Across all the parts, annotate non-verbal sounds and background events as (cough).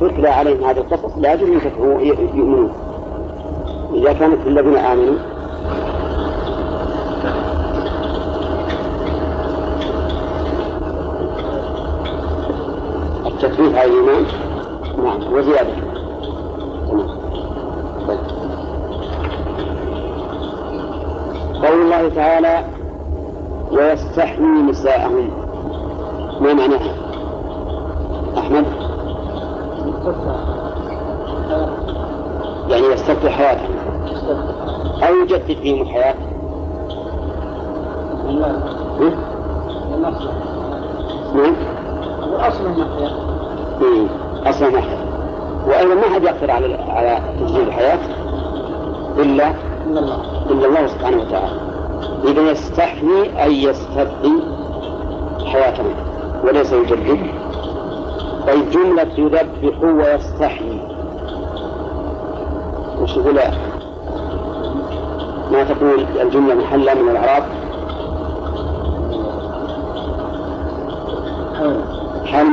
تتلى عليهم هذه القصص لا يجب أن يؤمنون. إذا كانت الذين آمنوا. التثبيت على الإيمان؟ نعم وزيادة. طيب. قول الله تعالى ويستحيي نساءهم. ما معناها؟ يستفتح حياتهم أو يجدد فيهم الحياة نعم. الأصل النحية أصل النحية وأيضا ما حد يقدر على على تجديد الحياة إلا إلا الله إلا الله سبحانه وتعالى. إذا يستحيي أي يستبقي حياتنا وليس يجدد طيب جملة يذبح ويستحيي وش يقول ما تقول الجملة محلة من الإعراب؟ حال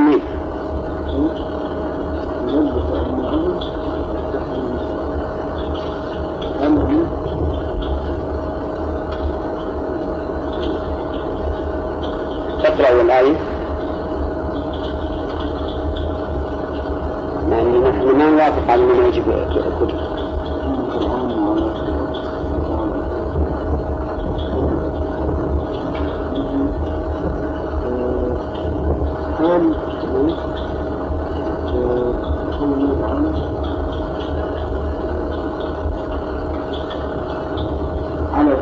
تقرأ الآية يعني نحن ما نوافق على ما يجب الكتب كان على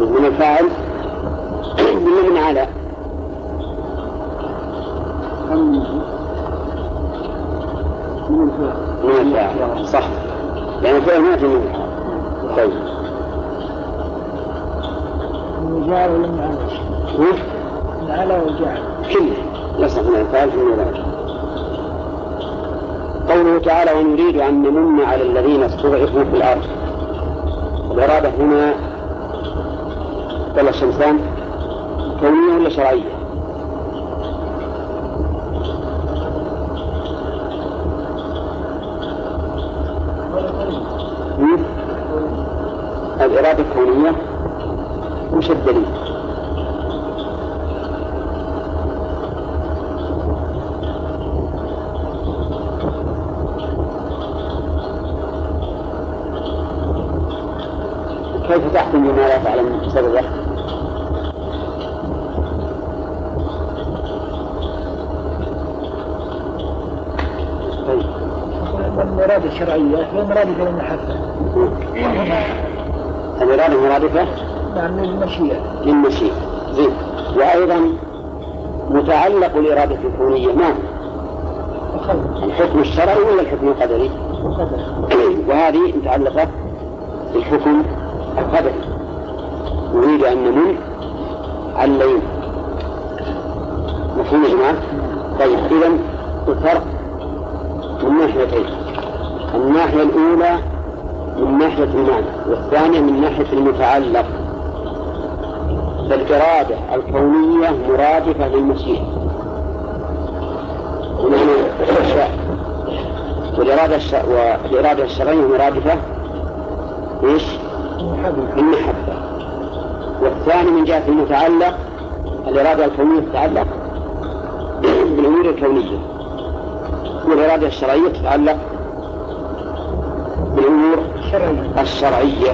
من الفاعل ولا من على؟ من الفعل من الفاعل صح لأن الفعل ما في من الفاعل طيب وجعل ولم يعلم هو على وجعل كله يصح من الفاعل في المضارع قوله تعالى ونريد أن نمن على الذين استضعفوا في الأرض الإرادة هنا ولا الشمسان كونية ولا شرعية؟ مم؟ الإرادة الكونية وش الدليل؟ كيف تحكم بما لا تعلم سببه؟ طيب. والمراد الشرعية والمراد المحبة. الإرادة مرادفة نعم للمشيئة للمشيئة زين. وأيضا متعلق الإرادة الكونية ما الحكم الشرعي ولا الحكم القدري؟ وقدر (clears throat) وهذه متعلقة بالحكم القدري نريد أن نمن على الليل مفهوم يا؟ طيب إذا الفرق من ناحيتين الناحية الأولى من ناحية المعنى والثانية من ناحية المتعلق فالإرادة الكونية مرادفة للمشيئة ونحن والإرادة. والإرادة الشرعية مرادفة إيش؟ المحبة. والثاني من جهة المتعلق الإرادة الكونية تتعلق بالأمور الكونية. والإرادة الشرعية تتعلق بالأمور شرعية الشرعية.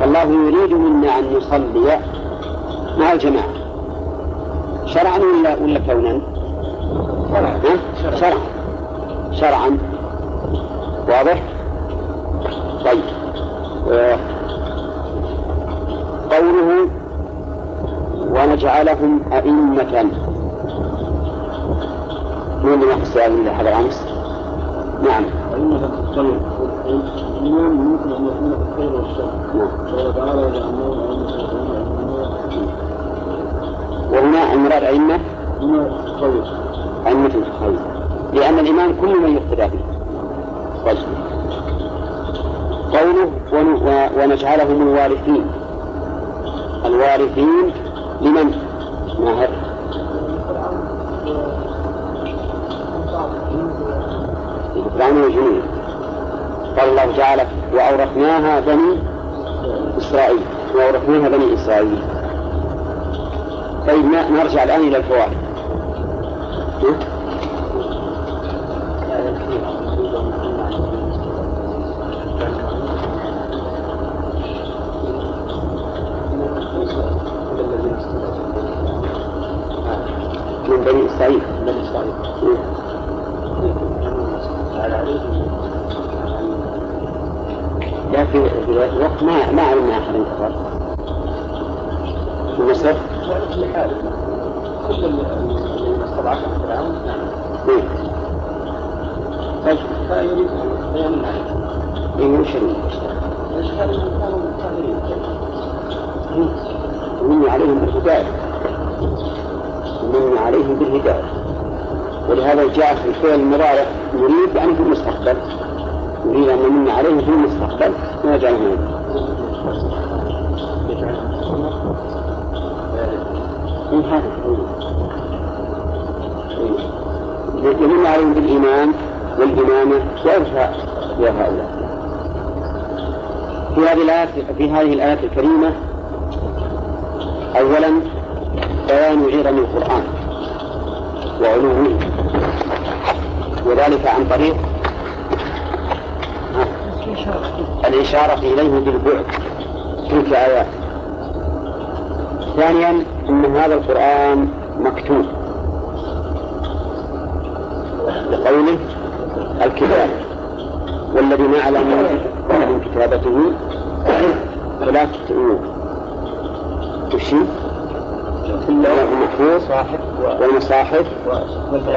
فالله يريد منا أن نصلي مع الجماعة. شرعا ولا ولا كونا؟ شرعا؟ شرعا. شرعا. واضح؟ قوله ونجعلهم أئمة. من اللي يقصد هذا الأمس؟ نعم. أئمة الخير الإمام ممكن أن يكون في الخير والشر. نعم. قال تعالى وجعلناهم أئمة وهنا المراد أئمة؟ هنا خير أئمة الخير لأن الإمام كل من يقتدى به. طيب. قوله ونجعلهم الوارثين. الوارثين لمن؟ ماهر. فرعون وجنوده قال الله تعالى وأورثناها بني إسرائيل. وأورثناها بني إسرائيل. طيب نرجع الآن إلى الفوائد. الوقت ما ما علمنا أحد كفر في مصر كل فرعون إيه طيب فيريد ان يمنع وش انهم كانوا عليهم بالهداية. ومن عليهم بالهداية. ولهذا جاء في الفعل المضارع يريد يعني في المستقبل يريد أن نمن عليهم في المستقبل. هذا إيه. يمن عليهم بالإيمان والإمامة وإرفاع يا هؤلاء. في هذه الآية في هذه الآية الكريمة أولا بيان عظم القرآن وعلوه وذلك عن طريق الإشارة إليه بالبعد. تلك آيات. ثانيا أن هذا القرآن مكتوب. لقوله الكتاب. والذي نعلم من كتابته ثلاثة أمور وشي؟ اللوح المحفوظ والمصاحف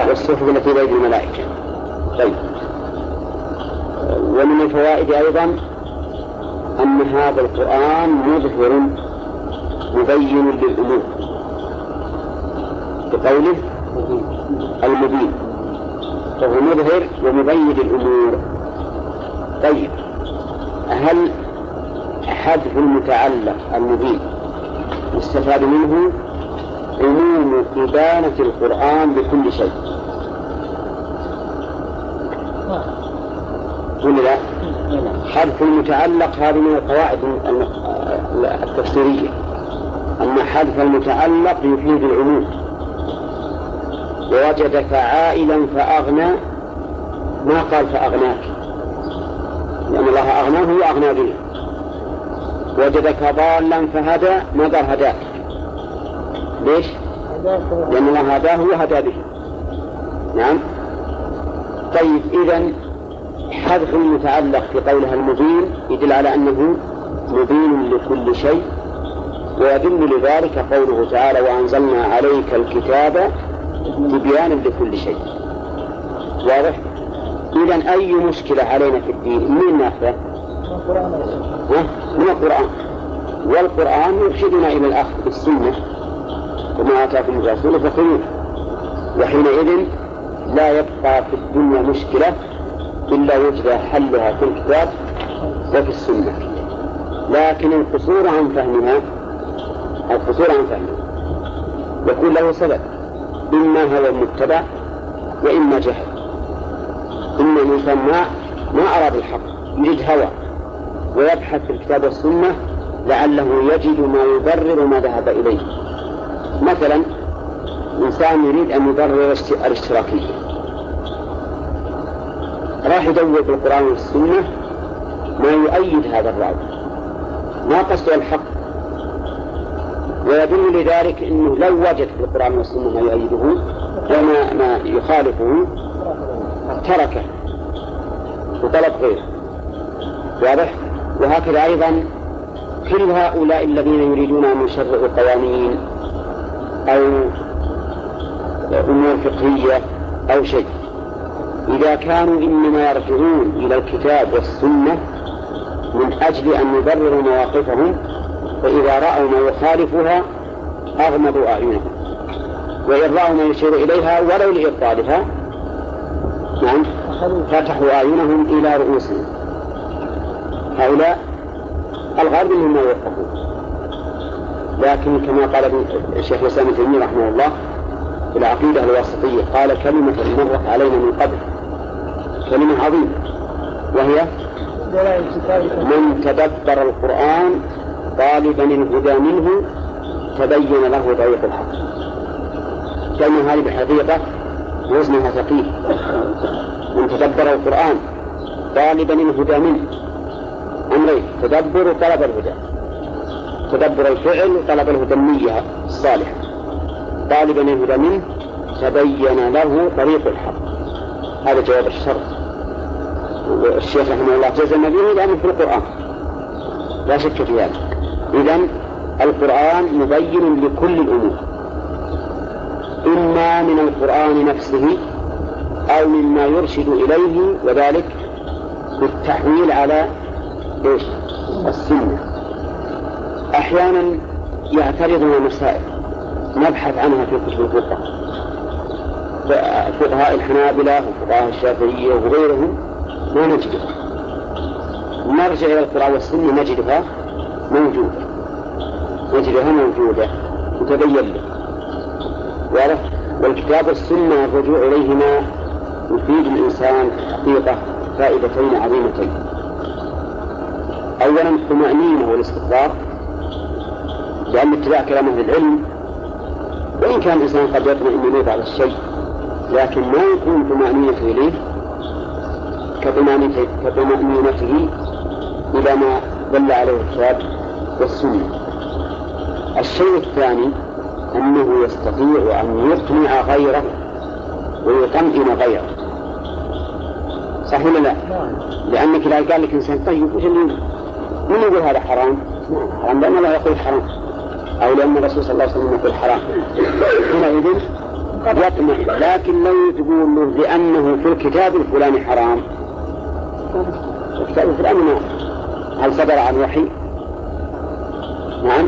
والصحف التي بيد الملائكة. طيب. ومن الفوائد أيضا أن هذا القرآن مظهر مبين للأمور بقوله المبين. فهو مظهر ومبين للأمور. طيب هل حذف المتعلق المبين يستفاد منه عموم إبانة القرآن بكل شيء؟ ولا لا؟ حذف المتعلق هذه من القواعد التفسيرية. أن حذف المتعلق يفيد العموم. ووجدك عائلا فأغنى ما قال فأغناك؟ لأن الله أغناه وأغنى به. وجدك ضالا فهدى ما قال هداك؟ ليش؟ لأن الله هداه وهدى به. نعم. طيب إذا حذف المتعلق في قولها المبين يدل على أنه مبين لكل شيء ويدل لذلك قوله تعالى وأنزلنا عليك الكتاب تبيانا لكل شيء واضح؟ إذا أي مشكلة علينا في الدين من ناخذه؟ من القرآن والقرآن يرشدنا إلى الأخذ بالسنة وما آتاكم الرسول فخذوه وحينئذ لا يبقى في الدنيا مشكلة إلا وجد حلها في الكتاب وفي السنة. لكن القصور عن فهمها القصور عن فهمها. يكون له سبب. إما هو متبع وإما جهل. إما الإنسان ما ما أراد الحق يريد هوى. ويبحث في الكتاب والسنة لعله يجد ما يبرر ما ذهب إليه. مثلا إنسان يريد أن يبرر الاشت- الاشتراكية. راح يدور في القرآن والسنة ما يؤيد هذا الرأي. ما قصده الحق. ويدل لذلك أنه لو وجد في القرآن والسنة ما يؤيده وما ما يخالفه تركه وطلب غيره. واضح؟ وهكذا أيضا كل هؤلاء الذين يريدون أن يشرعوا قوانين أو أمور فقهية أو شيء. إذا كانوا إنما يرجعون إلى الكتاب والسنة من أجل أن يبرروا مواقفهم فإذا رأوا ما يخالفها أغمضوا أعينهم. وإن رأوا ما يشير إليها ولو لإبطالها نعم فتحوا أعينهم إلى رؤوسهم. هؤلاء الغالب مما يوفقون لكن كما قال الشيخ الإسلام ابن تيمية رحمه الله في العقيدة الواسطية قال كلمة مرت علينا من قبل كلمة عظيمة وهي من تدبر القرآن طالبا الهدى منه تبين له طريق الحق. كلمة هذه بالحقيقة وزنها ثقيل. من تدبر القرآن طالبا الهدى منه. أمرين تدبر وطلب الهدى. تدبر الفعل وطلب الهدى النية الصالحة. طالبا الهدى منه تبين له طريق الحق. هذا جواب الشرط والشيخ رحمه الله جزم به لأنه في القرآن. لا شك في ذلك. إذا القرآن مبين لكل الأمور. إما من القرآن نفسه أو مما يرشد إليه وذلك بالتحويل على إيش؟ السنة. أحيانا يعترضنا مسائل نبحث عنها في كتب الفقه فقهاء الحنابلة وفقهاء الشافعية وغيرهم ما نجدها نرجع إلى القرآن والسنة نجدها موجودة. نجدها موجودة. متبين له. واضح والكتاب والسنة الرجوع إليهما يفيد الإنسان حقيقة فائدتين عظيمتين. أولا الطمأنينة والاستقرار لأن اتباع كلام أهل العلم وإن كان الإنسان قد يطمئن إليه بعض الشيء لكن ما يكون طمأنينته إليه كطمأنينته إلى ما دل عليه الكتاب والسنة. الشيء الثاني أنه يستطيع أن يقنع غيره ويطمئن غيره. صح ولا لا؟ لأنك إذا قال لك إنسان طيب وش اللي من يقول هذا حرام؟ حرام لأن الله يقول حرام. أو لأن الرسول صلى الله عليه وسلم يقول حرام. حينئذ يطمئن لكن لو تقول له لأنه في الكتاب الفلاني حرام. الكتاب الفلاني ما هل صدر عن وحي؟ نعم.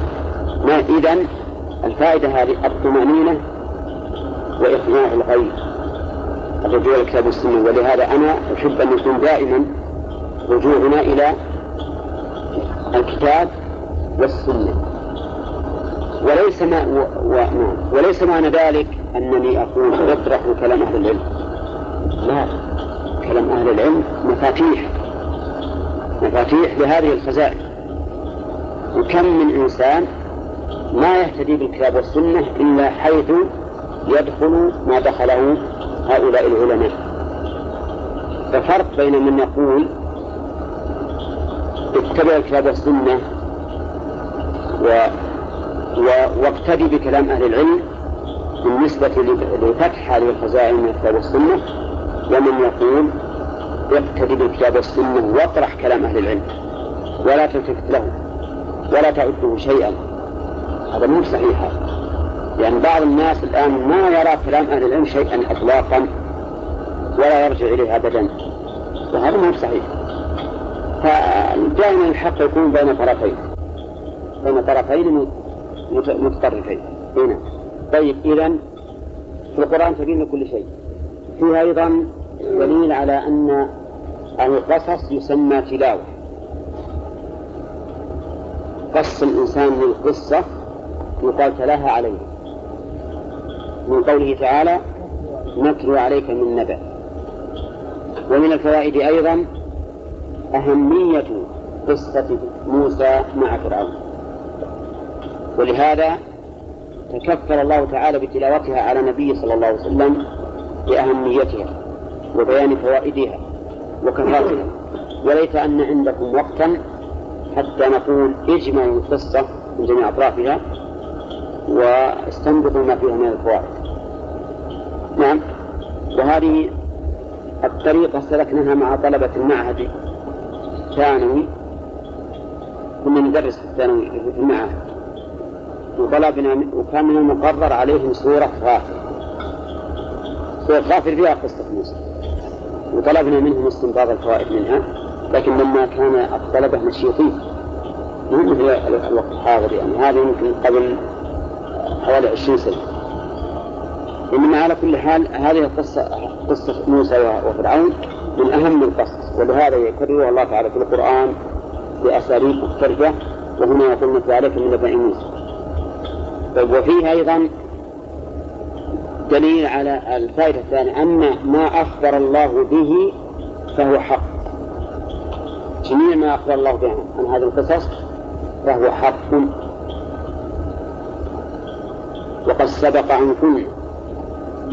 ما إذا الفائدة هذه الطمأنينة وإقناع الغير الرجوع الكتاب والسنة ولهذا أنا أحب أن يكون دائما رجوعنا إلى الكتاب والسنة. وليس ما و... و... نعم. وليس معنى ذلك أنني أقول أطرح كلام أهل العلم. لا كلام أهل العلم مفاتيح. مفاتيح لهذه الخزائن. وكم من إنسان ما يهتدي بالكتاب والسنة إلا حيث يدخل ما دخله هؤلاء العلماء. ففرق بين من يقول اتبع الكتاب والسنة و... و... واقتدي بكلام أهل العلم بالنسبة لفتح هذه الخزائن من الكتاب والسنة ومن يقول اقتدي بالكتاب والسنة واطرح كلام أهل العلم ولا تلتفت له ولا تعده شيئا. هذا مو صحيح. لأن يعني بعض الناس الآن ما يرى كلام أهل العلم شيئا إطلاقا ولا يرجع إليه أبدا. وهذا مو صحيح. فدائما الحق يكون بين طرفين بين طرفين متطرفين. هنا. طيب إذا القرآن تبين كل شيء. فيه أيضا دليل على أن القصص يسمى تلاوة. قص الإنسان للقصة يقال تلاها عليه. من قوله تعالى نتلو عليك من نبأ ومن الفوائد أيضا أهمية قصة موسى مع فرعون. ولهذا تكفل الله تعالى بتلاوتها على النبي صلى الله عليه وسلم بأهميتها وبيان فوائدها وكثرتها وليت أن عندكم وقتا حتى نقول اجمعوا القصة من جميع أطرافها واستنبطوا ما فيها من الفوائد. نعم. وهذه الطريقة سلكناها مع طلبة المعهد الثانوي كنا ندرس في الثانوي في وطلبنا وكان من المقرر عليهم سورة غافر سورة غافر فيها قصة موسى. وطلبنا منهم استنباط الفوائد منها لكن لما كان الطلبة نشيطين مو مثل الوقت الحاضر يعني هذا يمكن قبل حوالي عشرين سنة. إنما على كل حال هذه القصة قصة موسى وفرعون من أهم القصص. ولهذا يكررها الله تعالى في القرآن بأساليب مختلفة وهنا يقول مثل عليك من نبأ موسى. وفيه أيضا دليل على الفائدة الثانية أن ما أخبر الله به فهو حق. جميع ما أخبر الله به عن هذه القصص فهو حق. وقد سبق عن كل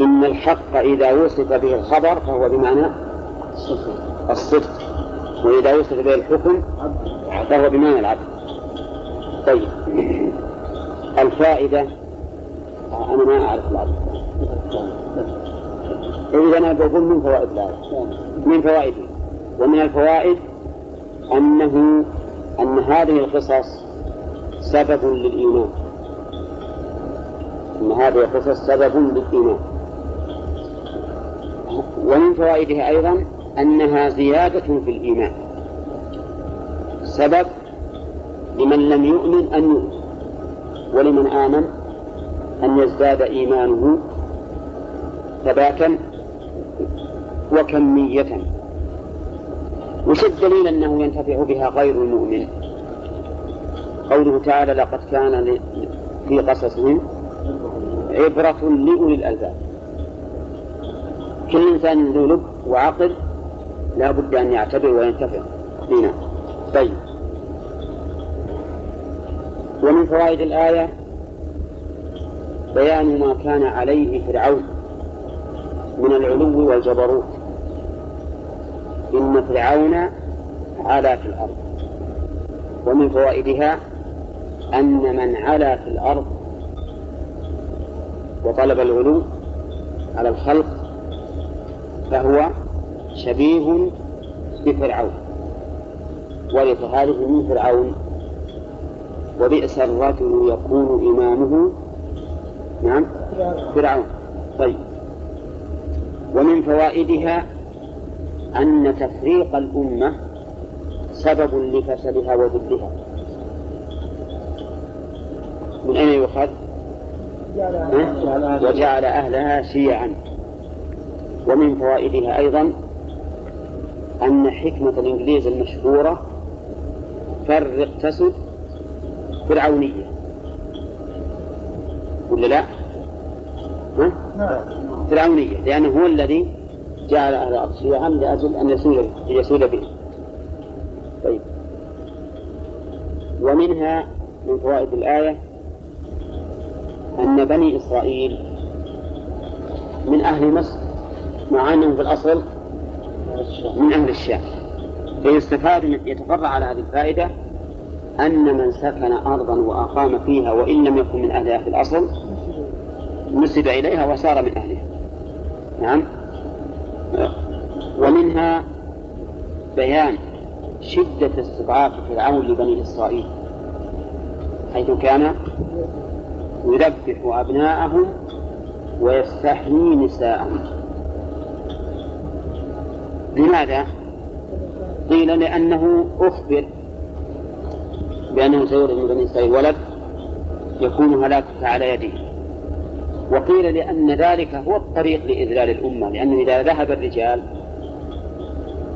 إن الحق إذا وصف به الخبر فهو بمعنى الصدق. وإذا وصف به الحكم فهو بمعنى العدل. طيب. الفائدة؟ أنا ما أعرف العدل إذا أنا بقول من فوائد الآية من فوائده ومن الفوائد أنه أن هذه القصص سبب للإيمان. أن هذه القصص سبب للإيمان. ومن فوائدها أيضا أنها زيادة في الإيمان. سبب لمن لم يؤمن أن يؤمن. ولمن آمن أن يزداد إيمانه ثباتا وكمية. وش الدليل أنه ينتفع بها غير المؤمن؟ قوله تعالى لقد كان في قصصهم عبرة لأولي الألباب. كل إنسان ذو لب وعقل لا بد أن يعتبر وينتفع بنا. طيب. ومن فوائد الآية بيان ما كان عليه فرعون من العلو والجبروت. إن فرعون علا في الأرض. ومن فوائدها أن من علا في الأرض وطلب العلو على الخلق فهو شبيه بفرعون هذه من فرعون. وبئس الرجل يكون إمامه. نعم. فرعون. طيب. ومن فوائدها أن تفريق الأمة سبب لفشلها وذلها من أين يؤخذ؟ وجعل أهلها شيعا. ومن فوائدها أيضا أن حكمة الإنجليز المشهورة فرق تسد فرعونية. ولا لا؟ ها؟ فرعونية لأنه هو الذي جعل أهل الأرض شيعا لأجل أن يسود يسود به. طيب. ومنها من فوائد الآية أن بني إسرائيل من أهل مصر مع أنهم في الأصل من أهل الشام. فيستفاد من يتفرع على هذه الفائدة أن من سكن أرضا وأقام فيها وإن لم يكن من أهلها في الأصل نسب إليها وصار من أهلها. نعم. ومنها بيان شدة استضعاف فرعون لبني إسرائيل حيث كان يذبح أبناءهم ويستحيي نساءهم. لماذا؟ قيل لأنه أخبر بأنه سيولد من بني إسرائيل ولد يكون هلاكك على يده. وقيل لأن ذلك هو الطريق لإذلال الأمة لأنه إذا ذهب الرجال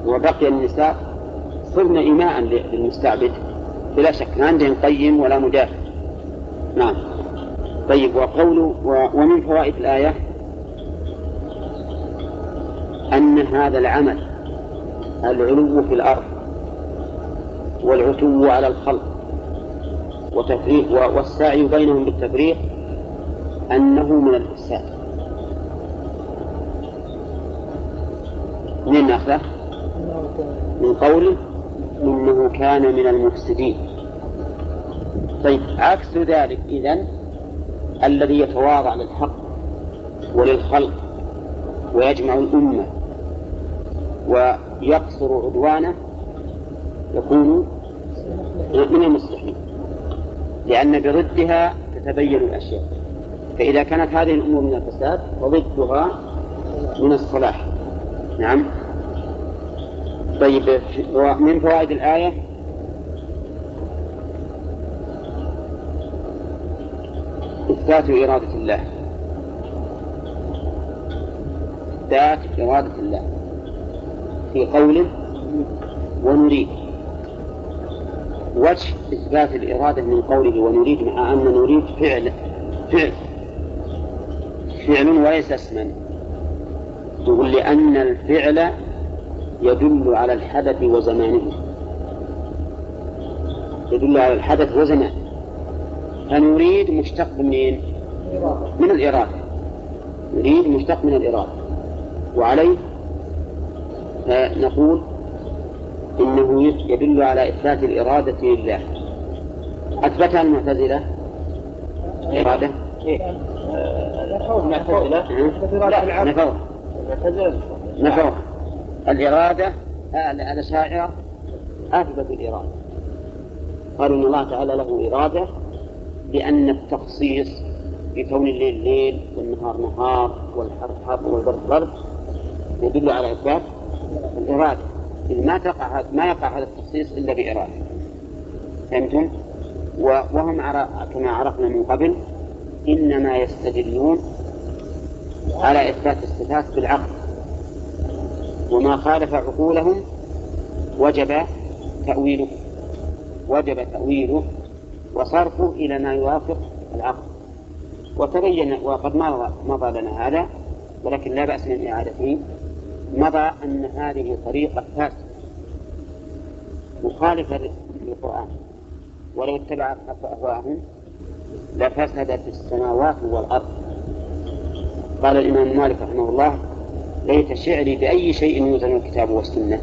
وبقي النساء صرنا إيماء للمستعبد. بلا شك ما عندهم قيم ولا مجاهد نعم. طيب وقوله ومن فوائد الآية أن هذا العمل العلو في الأرض والعتو على الخلق وتفريق والسعي بينهم بالتفريق أنه من الإفساد. من ناخذه؟ من قوله إنه كان من المفسدين. طيب عكس ذلك إذن الذي يتواضع للحق وللخلق ويجمع الأمة ويقصر عدوانه يكون من المصلحين لأن بضدها تتبين الأشياء. فإذا كانت هذه الأمور من الفساد فضدها من الصلاح. نعم. طيب من فوائد الآية؟ إثبات إرادة الله. إثبات إرادة الله. في قوله ونريد. وجه إثبات الإرادة من قوله ونريد مع أن نريد فعل فعل فعل وليس اسما. يقول لأن الفعل يدل على الحدث وزمانه. يدل على الحدث وزمانه. فنريد مشتق منين؟ من الإرادة. نريد مشتق من الإرادة. وعليه نقول إنه يدل على إثبات الإرادة لله. أثبتها المعتزلة؟ الإرادة إيه؟ المعتزلة لا نفوها نفوها الإرادة الأشاعرة أثبتوا الإرادة. قالوا إن الله تعالى له إرادة لأن التخصيص بكون الليل ليل والنهار نهار والحر حر والبرد برد يدل على إثبات الإرادة. ما تقع ما يقع هذا التخصيص إلا بإرادة فهمتم؟ وهم كما عرفنا من قبل إنما يستدلون على إثبات الصفات بالعقل. وما خالف عقولهم وجب تأويله. وجب تأويله وصرفه إلى ما يوافق العقل. وتبين وقد مضى لنا هذا ولكن لا بأس من إعادته. مضى أن هذه طريقة فاسدة مخالفة للقرآن. ولو اتبع أهواءهم لفسدت السماوات والأرض. قال الإمام مالك رحمه الله ليت شعري بأي شيء يوزن الكتاب والسنة.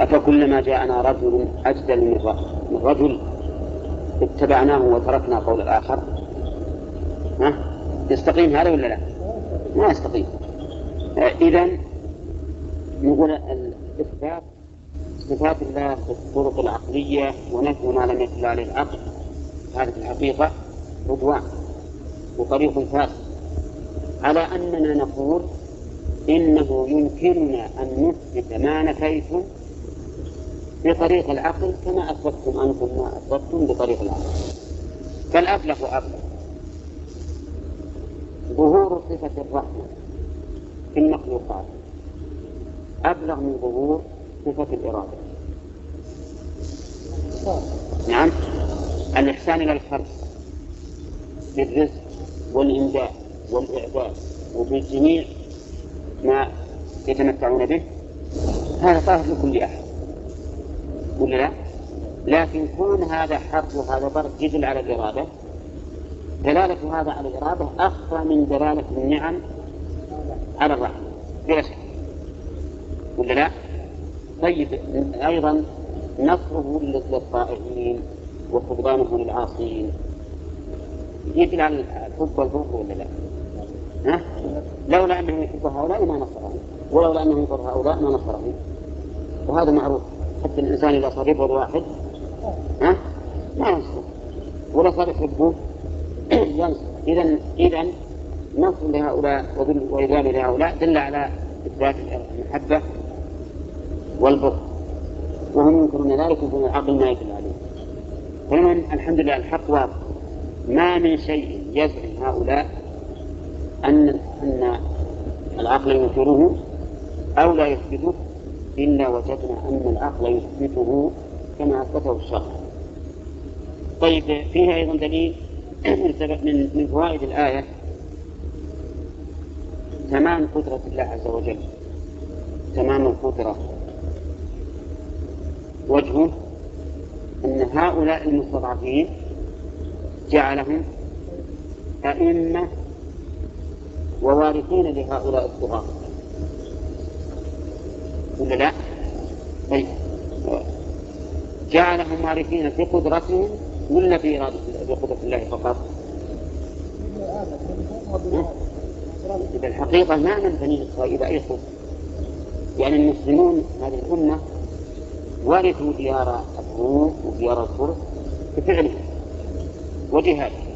أفكلما جاءنا رجل أجدل من رجل اتبعناه وتركنا قول الآخر؟ ها؟ يستقيم هذا ولا لا؟ ما يستقيم. إذا نقول الإثبات صفات الله بالطرق العقلية ونفي ما لم يدل عليه العقل. هذا في الحقيقة عدوان وطريق فاسد. على أننا نقول إنه يمكننا أن نثبت ما نفيتم بطريق العقل كما أثبتم أنتم ما أثبتم بطريق العقل. فالأبلغ وأبلغ ظهور صفة الرحمة في المخلوقات. أبلغ من ظهور صفة الإرادة. نعم. الإحسان إلى الخلق بالرزق والإنجاز والإعداد وبجميع ما يتمتعون به. هذا طاهر لكل أحد. ولا لا؟ لكن كون هذا حق وهذا برد يدل على الإرادة دلالة هذا على الإرادة أخفى من دلالة النعم على الرحمة. بلا شك. ولا لا؟ طيب أيضا نصره للطائعين وفقدانه للعاصين يدل على الحب والبغض ولا لا؟ ها؟ لولا انه يحب هؤلاء ما نصرهم ولولا انه ينصر هؤلاء ما نصرهم وهذا معروف حتى الإنسان إذا صار يبغض واحد ها؟ ما ينصر ولا صار يحبه ينصر اذا اذا نصر لهؤلاء وإذلال لهؤلاء دل على إثبات المحبة والبغض وهم ينكرون ذلك يكون العقل ما يدل عليه. فمن الحمد لله الحق واضح. ما من شيء يزعم هؤلاء أن أن العقل ينكره أو لا يثبته إلا وجدنا أن العقل يثبته كما أثبته الشرع. طيب فيها أيضا دليل من من فوائد الآية. تمام قدرة الله عز وجل. تمام القدرة. وجهه أن هؤلاء المستضعفين جعلهم أئمة ووارثين لهؤلاء الطغاة ولا لا؟ طيب جعلهم وارثين في قدرتهم ولا في إرادة بقدرة الله فقط؟ إذا الحقيقة ما من بني إسرائيل أي يعني المسلمون هذه الأمة ورثوا ديار الروم وديار الفرس بفعلهم وجهادهم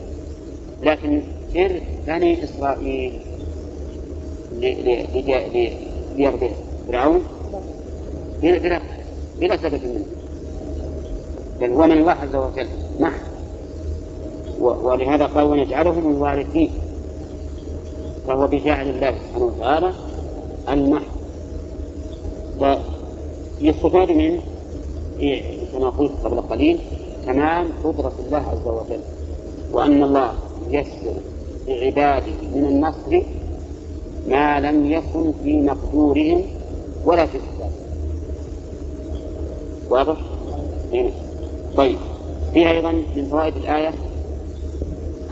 لكن إرث بني إسرائيل لديار فرعون بلا بلا سبب منه. بل هو من الله عز وجل محض ولهذا قال ونجعلهم الوارثين فهو بجعل الله سبحانه وتعالى المحض. ويستفاد منه كما قلت قبل قليل تمام قدرة الله عز وجل. وأن الله يسر لعباده من النصر ما لم يكن في مقدورهم ولا في الحساب واضح؟ هنا طيب. في أيضا من فوائد الآية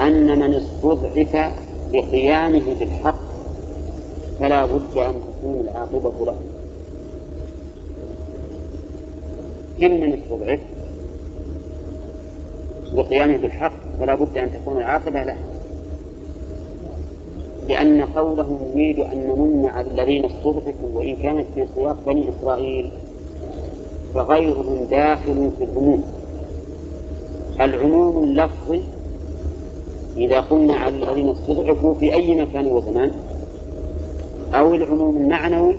أن من استضعف بقيامه بالحق فلا بد أن تكون العاقبة له. كل من استضعف بقيامه بالحق فلا بد أن تكون العاقبة له. لأن قوله نريد أن نمن على الذين استضعفوا وإن كانت في سياق بني إسرائيل فغيرهم داخل في العموم العموم اللفظي إذا قلنا على الذين استضعفوا في أي مكان وزمان أو العموم المعنوي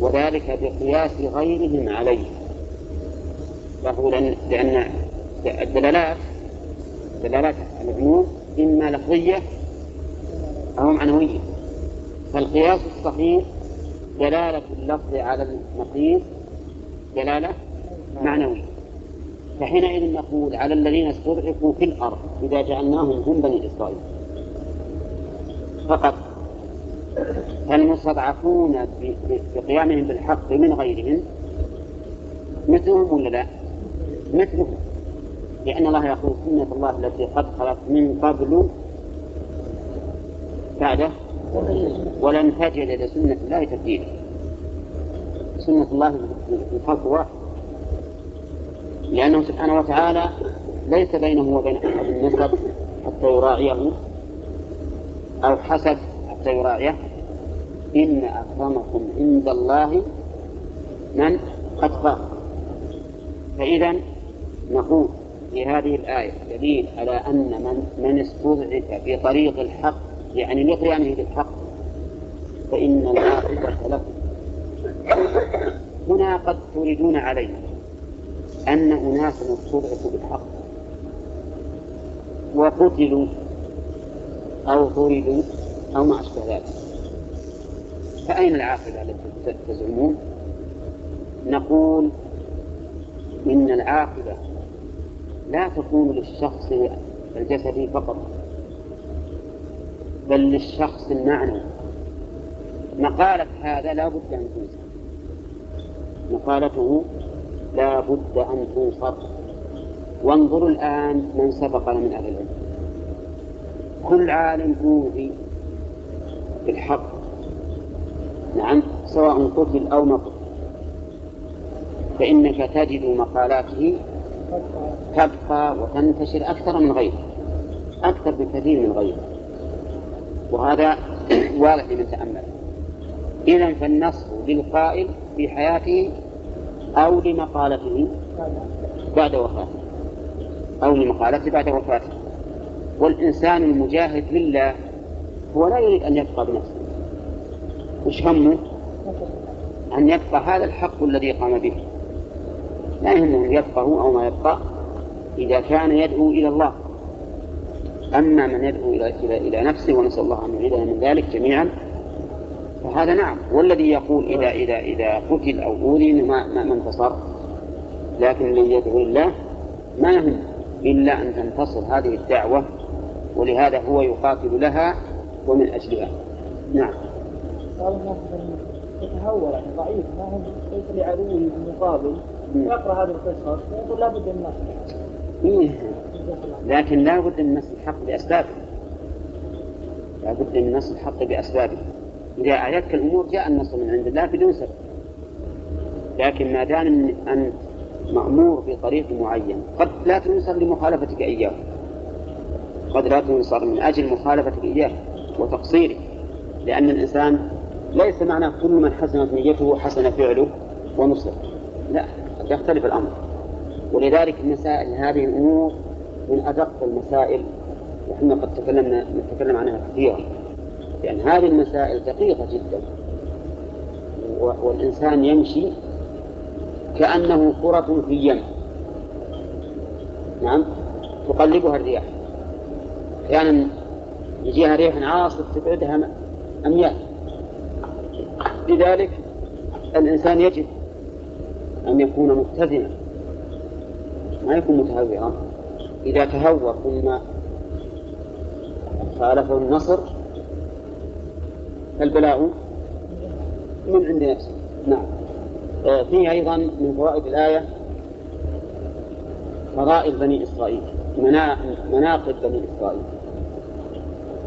وذلك بقياس غيرهم عليه. فهو لأن الدلالات دلالات العموم إما لفظية أو معنوية. فالقياس الصحيح دلالة اللفظ على المقيس دلالة معنوية. فحينئذ نقول على الذين استضعفوا في الأرض إذا جعلناهم هم بني إسرائيل فقط فالمستضعفون بقيامهم بالحق من غيرهم؟ مثلهم ولا لا؟ مثلهم لأن الله يقول سنة الله التي قد خلت من قبل بعده ولن تجد لسنة الله تبديلا. سنة الله في الخلق واحد لأنه سبحانه وتعالى ليس بينه وبين أحد النسب حتى يراعيه أو حسب حتى يراعيه إن أكرمكم عند الله من أتقاكم فإذا نقول في هذه الآية. دليل على أن من من استضعف في طريق الحق يعني لقيامه بالحق فإن العاقبة له. هنا قد تريدون علينا أن أناسا استضعفوا بالحق وقتلوا أو طردوا أو ما أشبه ذلك. فأين العاقبة التي تزعمون؟ نقول إن العاقبة لا تكون للشخص الجسدي فقط بل للشخص المعنوي. مقالة هذا لا بد أن تنصر. مقالته لا بد أن تنصر. وانظروا الآن من سبقنا من أهل العلم. كل عالم أوذي بالحق. نعم سواء قتل أو ما قتل فإنك تجد مقالاته تبقى وتنتشر أكثر من غيره أكثر بكثير من غيره. وهذا (clears throat) واضح لمن تأمل. إذا فالنصر للقائل في حياته أو لمقالته بعد وفاته أو لمقالته بعد وفاته. والإنسان المجاهد لله هو لا يريد أن يبقى بنفسه. وش همه؟ أن يبقى هذا الحق الذي قام به. لا يهمه يبقى هو أو ما يبقى إذا كان يدعو إلى الله. أما من يدعو إلى إلى إلى نفسه ونسأل الله أن يعيدنا من ذلك جميعا فهذا نعم. والذي يقول إذا إذا إذا قتل أو أوذي ما ما انتصر لكن من يدعو الله ما يهم إلا أن تنتصر هذه الدعوة ولهذا هو يقاتل لها ومن أجلها. نعم. قال الناس يتهور يعني ضعيف ما هو ليس لعدوه بالمقابل يقرأ هذه القصص ويقول لابد من النصر إيه. لكن لا بد من نصر الحق بأسبابه. لا بد من نصر الحق بأسبابه. إذا أعيتك الأمور جاء النصر من عند الله بدون سبب. لكن ما دام أنت مأمور بطريق معين قد لا تنصر لمخالفتك إياه. قد لا تنصر من أجل مخالفتك إياه وتقصيرك لأن الإنسان ليس معنى كل من حسنت نيته حسن فعله ونصر لا. يختلف الأمر. ولذلك المسائل هذه الأمور من أدق المسائل وإحنا قد تكلمنا نتكلم عنها كثيرا. لأن هذه المسائل دقيقة جدا. والإنسان يمشي كأنه كرة في يم نعم؟ تقلبها الرياح. أحيانا يعني يجيها ريح عاصف تبعدها أميال. لذلك الإنسان يجب أن يكون متزنا ما يكون متهورا إذا تهور ثم خالفه النصر فالبلاء من عند نفسه. نعم. آه، فيه أيضا من فوائد الآية فضائل بني إسرائيل مناقب بني إسرائيل.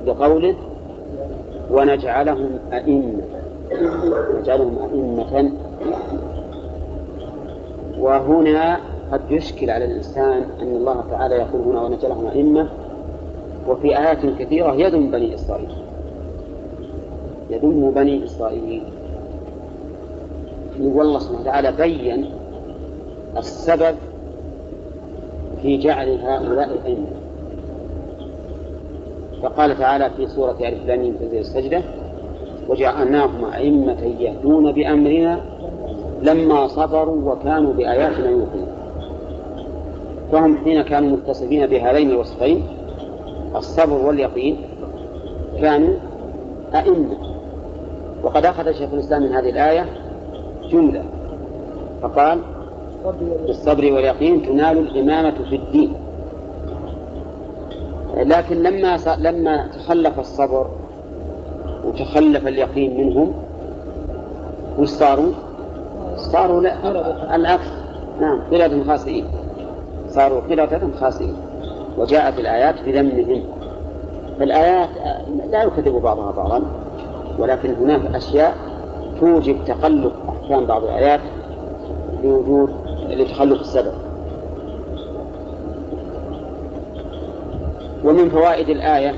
بقوله ونجعلهم أئمة. نجعلهم أئمة. وهنا قد يشكل على الإنسان أن الله تعالى يقول هنا ونجعلهم أئمة وفي آيات كثيرة يذم بني إسرائيل. يذم بني إسرائيل. والله سبحانه وتعالى بين السبب في جعل هؤلاء الأئمة. فقال تعالى في سورة ألف لام تنزيل السجدة وجعلناهم أئمة يهدون بأمرنا لما صبروا وكانوا بآياتنا يوقنون. فهم حين كانوا متصفين بهذين الوصفين الصبر واليقين كانوا أئمة. وقد أخذ شيخ الإسلام من هذه الآية جملة. فقال بالصبر واليقين تنال الإمامة في الدين. لكن لما لما تخلف الصبر وتخلف اليقين منهم وش صاروا؟ صاروا لا العكس نعم قردة خاسئين صاروا قردة خاسئين وجاءت الآيات بذمهم. فالآيات لا يكذب بعضها بعضا. ولكن هناك أشياء توجب تقلب أحكام بعض الآيات لوجود لتخلف السبب. ومن فوائد الآية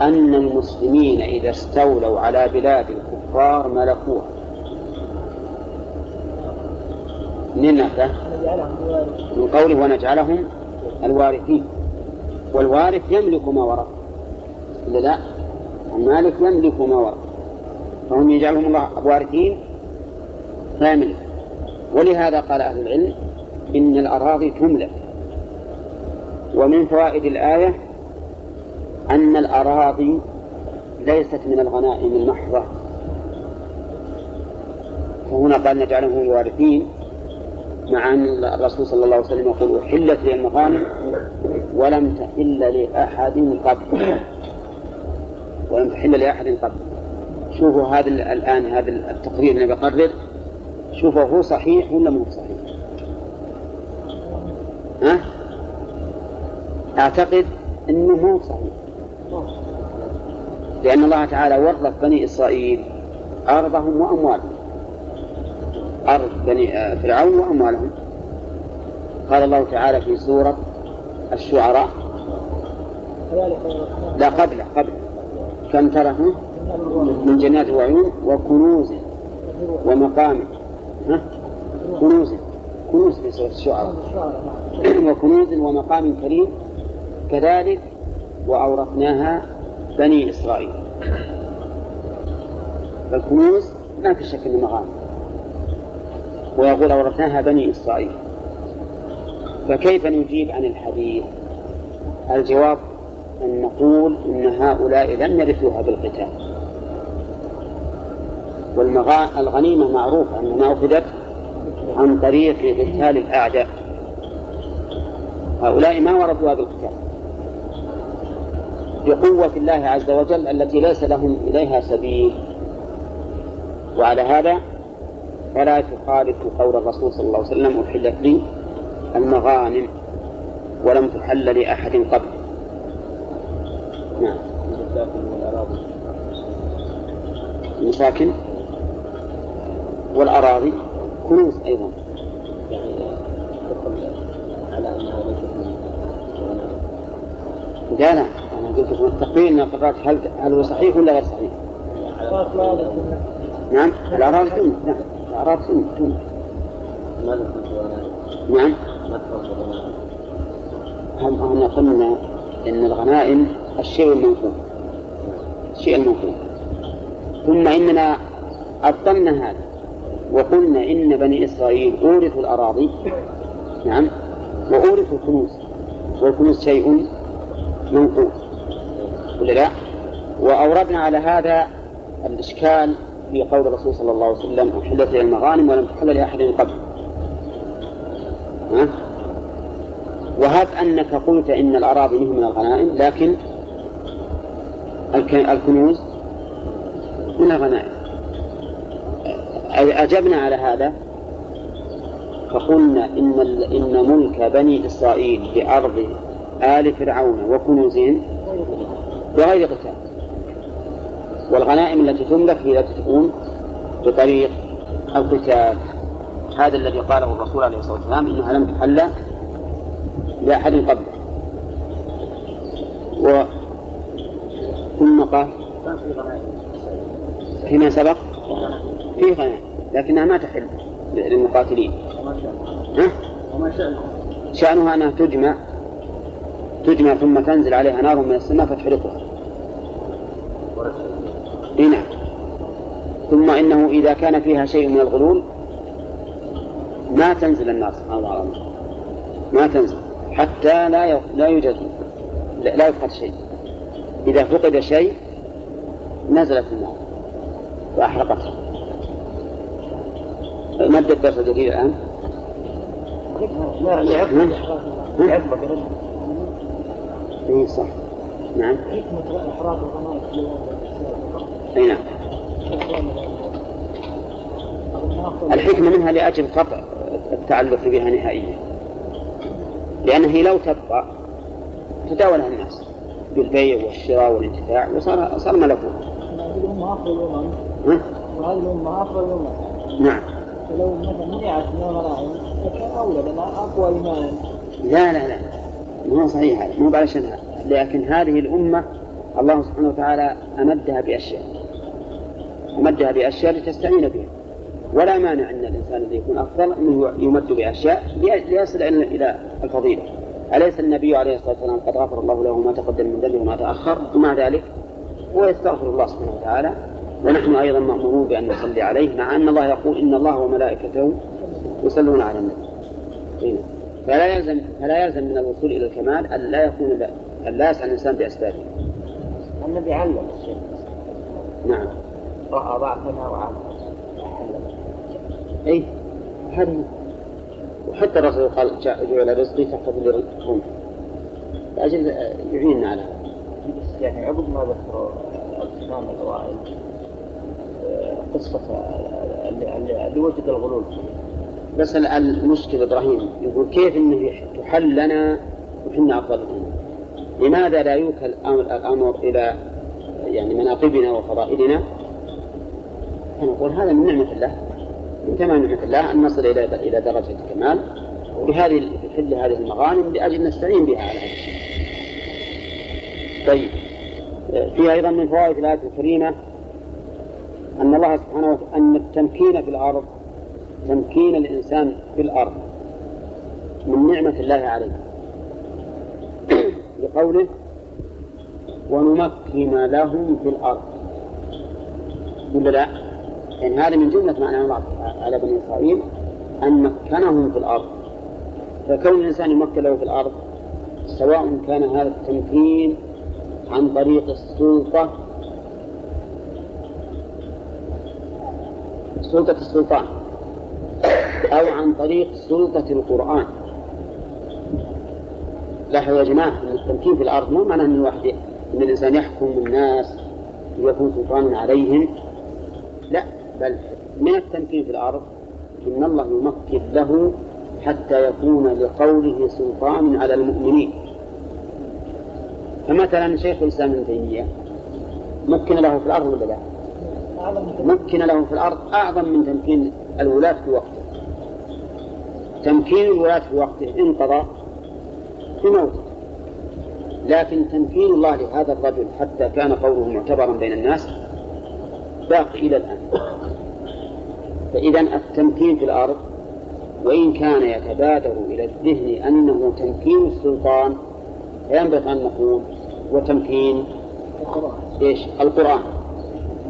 أن المسلمين إذا استولوا على بلاد الكفار ملكوها. من من قوله ونجعلهم الوارثين. والوارث يملك ما ورث. إلا لا المالك يملك ما ورث. فهم يجعلهم الله وارثين فيملك ولهذا قال أهل العلم إن الأراضي تملك. ومن فوائد الآية أن الأراضي ليست من الغنائم المحضة. فهنا قال نجعلهم الوارثين. مع أن الرسول صلى الله عليه وسلم يقول أحلت لي المغانم ولم تحل لأحد قبل ولم تحل لأحد قبل شوفوا هذا الآن هذا التقرير اللي بقرر شوفوا هو صحيح ولا مو صحيح. ها؟ أعتقد أنه مو صحيح. لأن الله تعالى ورث بني إسرائيل أرضهم وأموالهم. أرض بني آه، فرعون وأموالهم. قال الله تعالى في سورة الشعراء. لا قبل قبل. كم تركوا من جنات وعيون وكنوز ومقام؟ كنوز كنوز في سورة الشعراء. (clears throat) وكنوز ومقام كريم. كذلك وأورثناها بني إسرائيل. فالكنوز ما في شك انها مغانم ويقول أورثناها بني إسرائيل. فكيف نجيب عن الحديث؟ الجواب أن نقول إن هؤلاء لم يرثوها بالقتال. والغنيمة معروفة أنها أخذت عن طريق قتال الأعداء. هؤلاء ما ورثوها بالقتال. بقوة الله عز وجل التي ليس لهم إليها سبيل. وعلى هذا فلا تخالف قول الرسول صلى الله عليه وسلم أحلت لي المغانم ولم تحل لأحد قبل. نعم. المساكن والأراضي كنوز أيضا. يعني على أنها لا لا أنا قلت لكم التقرير أن قرأت هل هل هو صحيح ولا غير صحيح؟ نعم الأراضي تملك نعم. الأراضي تملك ماذا نعم. هم هم قلنا أن الغنائم الشيء المنقول الشيء المنقول ثم إننا أبطلنا هذا. وقلنا إن بني إسرائيل أورثوا الأراضي. نعم. وأورثوا الكنوز. والكنوز شيء منقول ولا لا؟ وأوردنا على هذا الإشكال في قول الرسول صلى الله عليه وسلم أحلت إلى المغانم ولم تحل لأحد قبل ها؟ وهب أنك قلت إن الأراضي من الغنائم لكن الكنوز من الغنائم. أجبنا على هذا فقلنا إن إن ملك بني إسرائيل بأرض آل فرعون وكنوزهم بغير قتال. والغنائم التي تملك هي التي تكون بطريق القتال. هذا الذي قاله الرسول عليه الصلاة والسلام إنها لم تحل لأحد قبله و ثم قال فيما سبق؟ في غنائم لكنها ما تحل للمقاتلين. ها؟ شأنها أنها تجمع تجمع ثم تنزل عليها نار من السماء فتحرقها اي نعم ثم انه اذا كان فيها شيء من الغلول ما تنزل النار سبحان الله ما تنزل حتى لا لا يوجد لا يفقد شيء اذا فقد شيء نزلت النار واحرقتها ما الدرس الجديد الان؟ لا لعقبة اي صح نعم حكمة إحراق الغنائم نعم الحكمة منها لأجل قطع التعلق بها نهائيا لأنها لو تبقى تداولها الناس بالبيع والشراء والانتفاع وصار صار ملكوت. هذه الأمة آخر الأمم. وهذه الأمة آخر الأمم. نعم. فلو مثلا منعت من الغنائم فكان أولى لأنها أقوى إيمانا. لا لا لا ما هو صحيح هذا مو هذا لكن هذه الأمة الله سبحانه وتعالى أمدها بأشياء أمدها بأشياء لتستعين بها ولا مانع أن الإنسان الذي يكون أفضل أنه يمد بأشياء ليصل إلى الفضيلة أليس النبي عليه الصلاة والسلام قد غفر الله له ما تقدم من ذنبه وما تأخر ومع ذلك هو يستغفر الله سبحانه وتعالى ونحن أيضا مأمورون بأن نصلي عليه مع أن الله يقول إن الله وملائكته يصلون على النبي إيه. فلا يلزم فلا يلزم من الوصول إلى الكمال أن لا يكون أن لا يسعى الإنسان بأسبابه. النبي علم. نعم. رأى ضعفنا وعلم. اي هذه وحتى الرسول قال جعل رزقي تحت للرمح لأجل يعيننا على هذا. يعني عقب ما ذكروا الإمام الأوائل قصة اللي وجد الغلول. بس المشكلة إبراهيم يقول كيف أنه تحل لنا وحنا أفضل منه؟ لماذا لا يوكل الأمر إلى يعني مناقبنا وفضائلنا؟ فنقول هذا من نعمة الله. من تمام نعمة الله أن نصل إلى إلى درجة الكمال. وبهذه حل هذه المغانم لأجل نستعين بها على هذا. طيب. في أيضا من فوائد الآية الكريمة أن الله سبحانه وتعالى أن التمكين في الأرض تمكين الإنسان في الأرض من نعمة الله عليه. (clears throat) لقوله ونمكن لهم في الأرض. ولا لا؟ يعني هذا من جملة معنى الله على بني إسرائيل أن مكنهم في الأرض. فكون الإنسان يمكن له في الأرض سواء كان هذا التمكين عن طريق السلطة سلطة السلطان أو عن طريق سلطة القرآن. لاحظوا يا جماعة أن التمكين في الأرض مو معناه أن الواحد أن الإنسان يحكم الناس ويكون سلطانا عليهم. لا. بل من التمكين في الأرض إن الله يمكن له حتى يكون لقوله سلطان على المؤمنين. فمثلا شيخ الإسلام ابن تيمية مكن له في الأرض ولا لا؟ مكن له في الأرض أعظم من تمكين الولاة في وقته. تمكين الولاة في وقته انقضى في موته. لكن تمكين الله لهذا الرجل حتى كان قوله معتبرا بين الناس باقي إلى الآن. فإذا التمكين في الأرض وإن كان يتبادر إلى الذهن أنه تمكين السلطان فينبغي أن نقول وتمكين إيش؟ القرآن.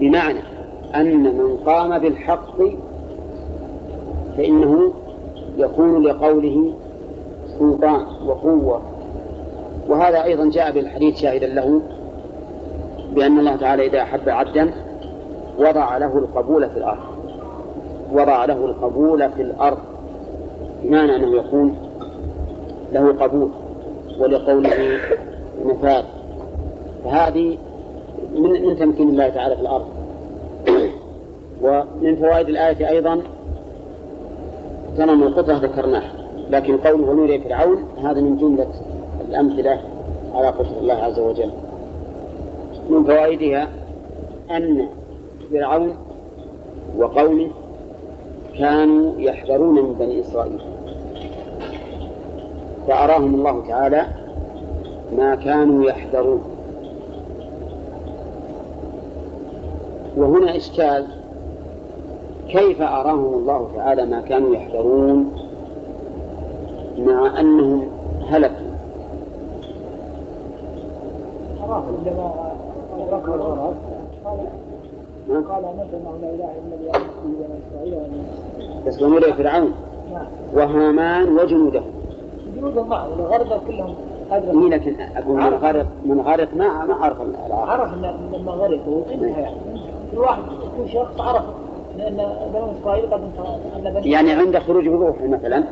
بمعنى أن من قام بالحق فإنه يكون لقوله سلطان وقوة. وهذا أيضا جاء بالحديث شاهدا له بأن الله تعالى إذا أحب عبدا وضع له القبول في الأرض. وضع له القبول في الأرض. بمعنى أنه يكون له قبول ولقوله نفاذ فهذه من من تمكين الله تعالى في الأرض. ومن فوائد الآية أيضا تمام القدرة ذكرناه لكن قوله ونور فرعون هذا من جملة الأمثلة على قدرة الله عز وجل. من فوائدها أن فرعون وقومه كانوا يحذرون من بني إسرائيل. فأراهم الله تعالى ما كانوا يحذرون. وهنا إشكال كيف أراهم الله تعالى ما كانوا يحذرون مع أنهم هلكوا؟ قال لا إله إلا الله بني ونري فرعون. نعم. وهامان وجنوده. جنود معه الغرب كلهم إيه أدرك لكن أقول من غرق من غرق ما ما عرف عرف لما غرقوا انتهى يعني. كل واحد كل شخص عرف. لأن بنو إسرائيل قد انتهى ان بني يعني عند خروج وضوح مثلا.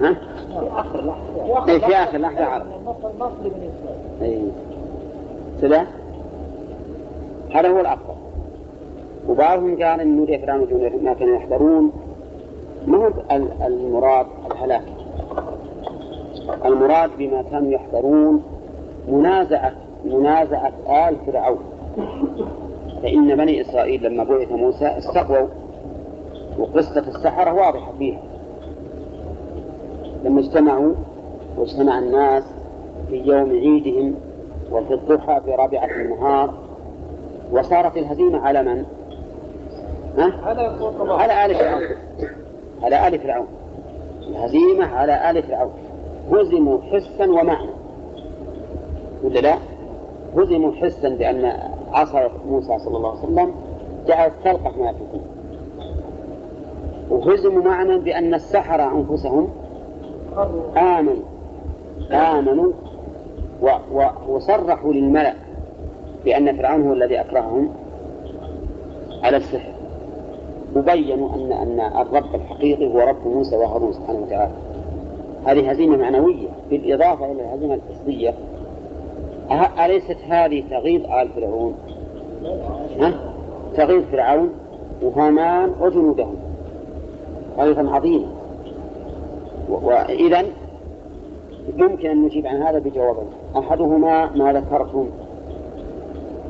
ها؟ في آخر لحظة. إيه، في آخر لحظة عرف. النصر النصر لبني إسرائيل. اي كذا هذا هو الافضل وبعضهم قال ان نودي وجنوده ما كانوا يحذرون ما هو ال- المراد الهلاك؟ المراد بما كانوا يحذرون منازعة منازعة آل فرعون. فإن بني إسرائيل لما بعث موسى استقووا وقصة السحرة واضحة فيها. لما اجتمعوا واجتمع الناس في يوم عيدهم وفي الضحى في رابعة النهار وصارت الهزيمة على من؟ ها؟ هذا يكون طبعا على آل فرعون. على آل فرعون. الهزيمة على آل فرعون. هزموا حسا ومعنى. ولا لا؟ هزموا حسا بأن عصا موسى صلى الله عليه وسلم جعلت تلقف ما يفكون وهزموا معنى بأن السحرة أنفسهم آمنوا. آمنوا و و وصرحوا للملأ بأن فرعون هو الذي أكرههم على السحر. وبينوا أن أن الرب الحقيقي هو رب موسى وهارون سبحانه وتعالى. هذه هزيمة معنوية بالإضافة إلى الهزيمة الحسية أه- أليست هذه تغيظ آل فرعون؟ ها؟ تغيظ فرعون وهامان وجنودهم. غيظا عظيما. وإذا يمكن أن نجيب عن هذا بجوابين أحدهما ما ذكرتم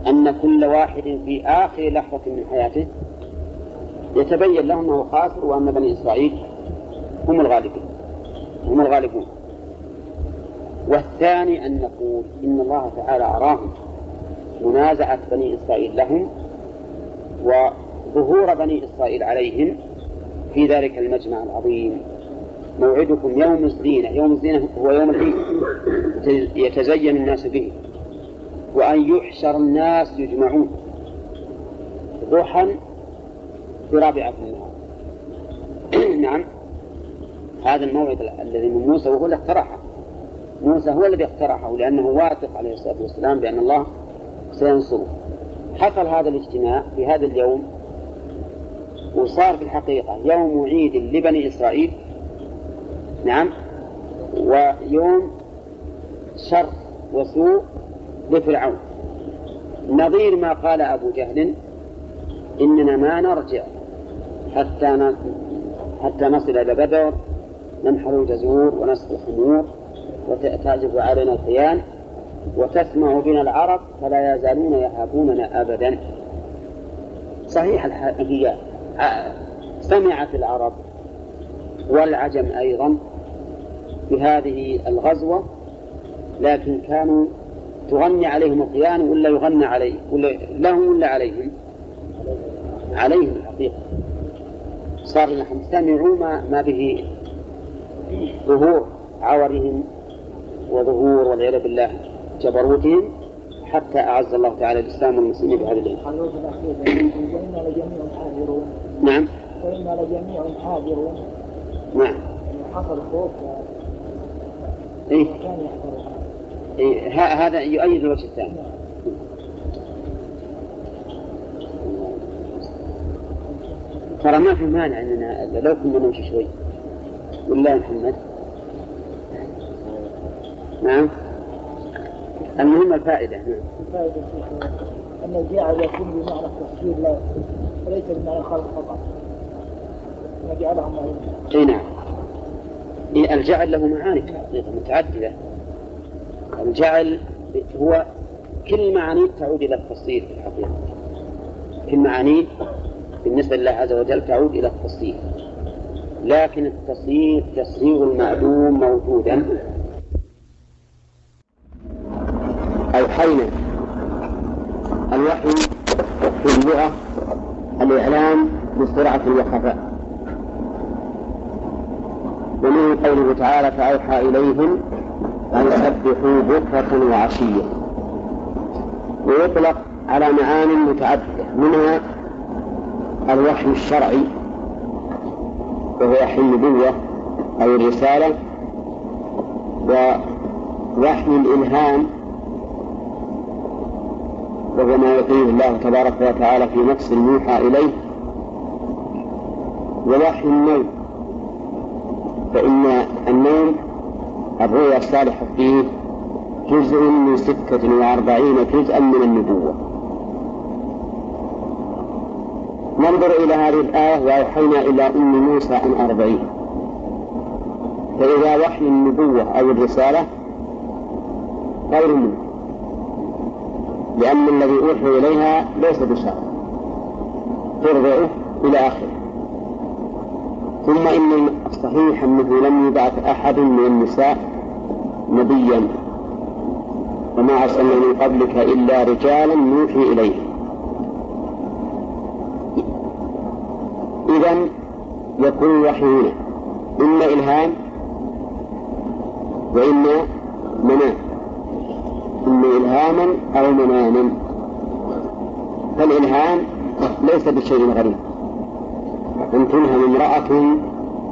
أن كل واحد في آخر لحظة من حياته يتبين له أنه خاسر وأن بني إسرائيل هم الغالبين هم الغالبون. والثاني أن نقول إن الله تعالى أراهم منازعة بني إسرائيل لهم وظهور بني إسرائيل عليهم في ذلك المجمع العظيم. موعدكم يوم الزينة. يوم الزينة هو يوم العيد. يتزين الناس به. وأن يحشر الناس يجمعون. ضحى في رابعة النهار نعم. هذا الموعد الذي من موسى وهو اللي اقترحه. موسى هو الذي اقترحه لأنه واثق عليه الصلاة والسلام بأن الله سينصره. حصل هذا الاجتماع في هذا اليوم وصار في الحقيقة يوم عيد لبني إسرائيل. نعم. ويوم شر وسوء لفرعون. نظير ما قال أبو جهل إننا ما نرجع حتى. حتى نصل إلى بدر ننحر الجزور ونسقي الخمور وتعزف علينا الخيان وتسمع بنا العرب فلا يزالون يهابوننا أبدا صحيح هي سمعت العرب والعجم أيضا بهذه الغزوة لكن كانوا تغني عليهم القيان ولا يغنى عليه ولا لهم ولا عليهم عليهم الحقيقة صار نحن سمعوا ما, ما به ظهور عورهم وظهور والعياذ بالله جبروتهم حتى أعز الله تعالى الإسلام والمسلمين بهذا الأخير وإنا لجميع حاضرون نعم. وإنا لجميع حاضرون نعم. حصل خوف إيه إيه هذا يؤيد الوجه الثاني. ترى ما في مانع إننا لو كنا نمشي شوي. ولا محمد؟ نعم. المهم الفائدة. نعم. الفائدة أن جعل يكون بمعنى التفسير لا وليس بمعنى خلق فقط. جعلهم أي نعم. الجعل له معاني. متعددة. الجعل هو كل معاني تعود إلى التفصيل في الحقيقة. كل معاني بالنسبة لله عز وجل تعود إلى التصريف لكن التصريف تصريف المعلوم موجودا. أوحينا الوحي في اللغة. الإعلام بسرعة وخفاء ومن قوله تعالى فأوحى إليهم أن يسبحوا بكرة وعشية. ويطلق على معان متعددة. منها الوحي الشرعي وهو وحي النبوة أو الرسالة ووحي الإلهام وهو ما يعطيه الله تبارك وتعالى في نفس الموحى إليه ووحي النوم. فإن النوم الرؤيا الصالحة فيه جزء من ستة وأربعين جزءا من النبوة. ننظر إلى هذه الآية وأوحينا إلى أم موسى أن أرضعيه. فإذا وحي النبوة أو الرسالة غير منه. لأن الذي أوحي إليها ليس بشر. ترضعه إلى آخره. ثم إن الصحيح أنه لم يبعث أحد من النساء نبيا. وما أرسلنا من قبلك إلا رجالا نوحي إليهم. إذا يكون الوحي هنا. إما إلهام وإما منام. إما إلهاما أو مناما. فالإلهام ليس بشيء غريب. أن تلهم امرأة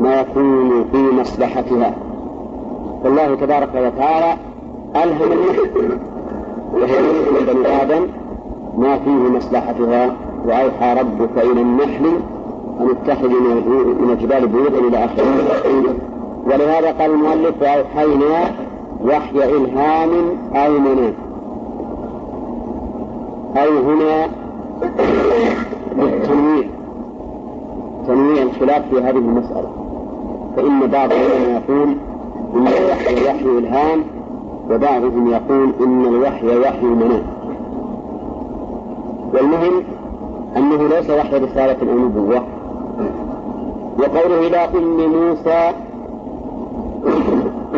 ما يكون في مصلحتها. فالله تبارك وتعالى ألهم النحل وهي من بني آدم ما فيه مصلحتها. وأوحى ربك إلى النحل أن اتخذ من الجبال بيوتا إلى آخره. ولهذا قال المؤلف وأوحينا وحي إلهام أو منام أو هنا بالتنويع. تنويع الخلاف في هذه المسألة. فإن بعض العلماء يقول إن الوحي وحي إلهام وبعضهم يقول إن الوحي وحي منام والمهم أنه ليس وحي رسالة أو نبوة. وقوله إلى أم موسى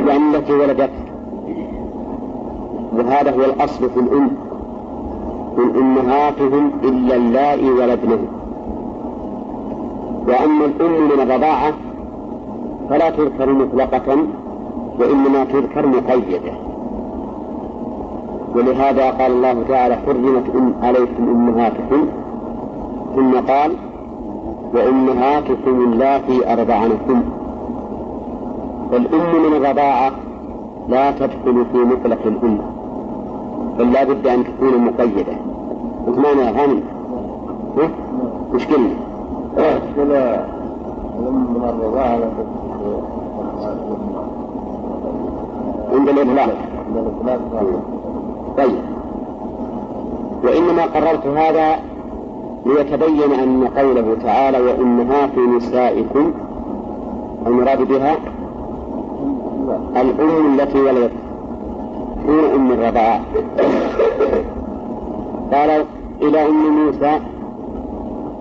يعني التي ولدته وهذا هو الأصل في الأم من أمهاتهم إلا اللائي ولدنهم وأما الأم من الرضاعة فلا تذكر مطلقة وإنما تذكر مقيدة. ولهذا قال الله تعالى حرمت أم عليكم أمهاتكم ثم قال وأمهاتكم اللاتي أرضعنكم والأم من الرضاعة لا تدخل في مطلق الأم. بل بد أن تكون مقيدة. وش معنى يا غانم؟ وش قلنا؟ ولا من الرضاعة لا عند الإطلاق طيب. وإنما قررت هذا ليتبين أن قوله تعالى وأمهات نسائكم المراد بها الأم التي ولدت دون أم الرضاعة قال إلى أم موسى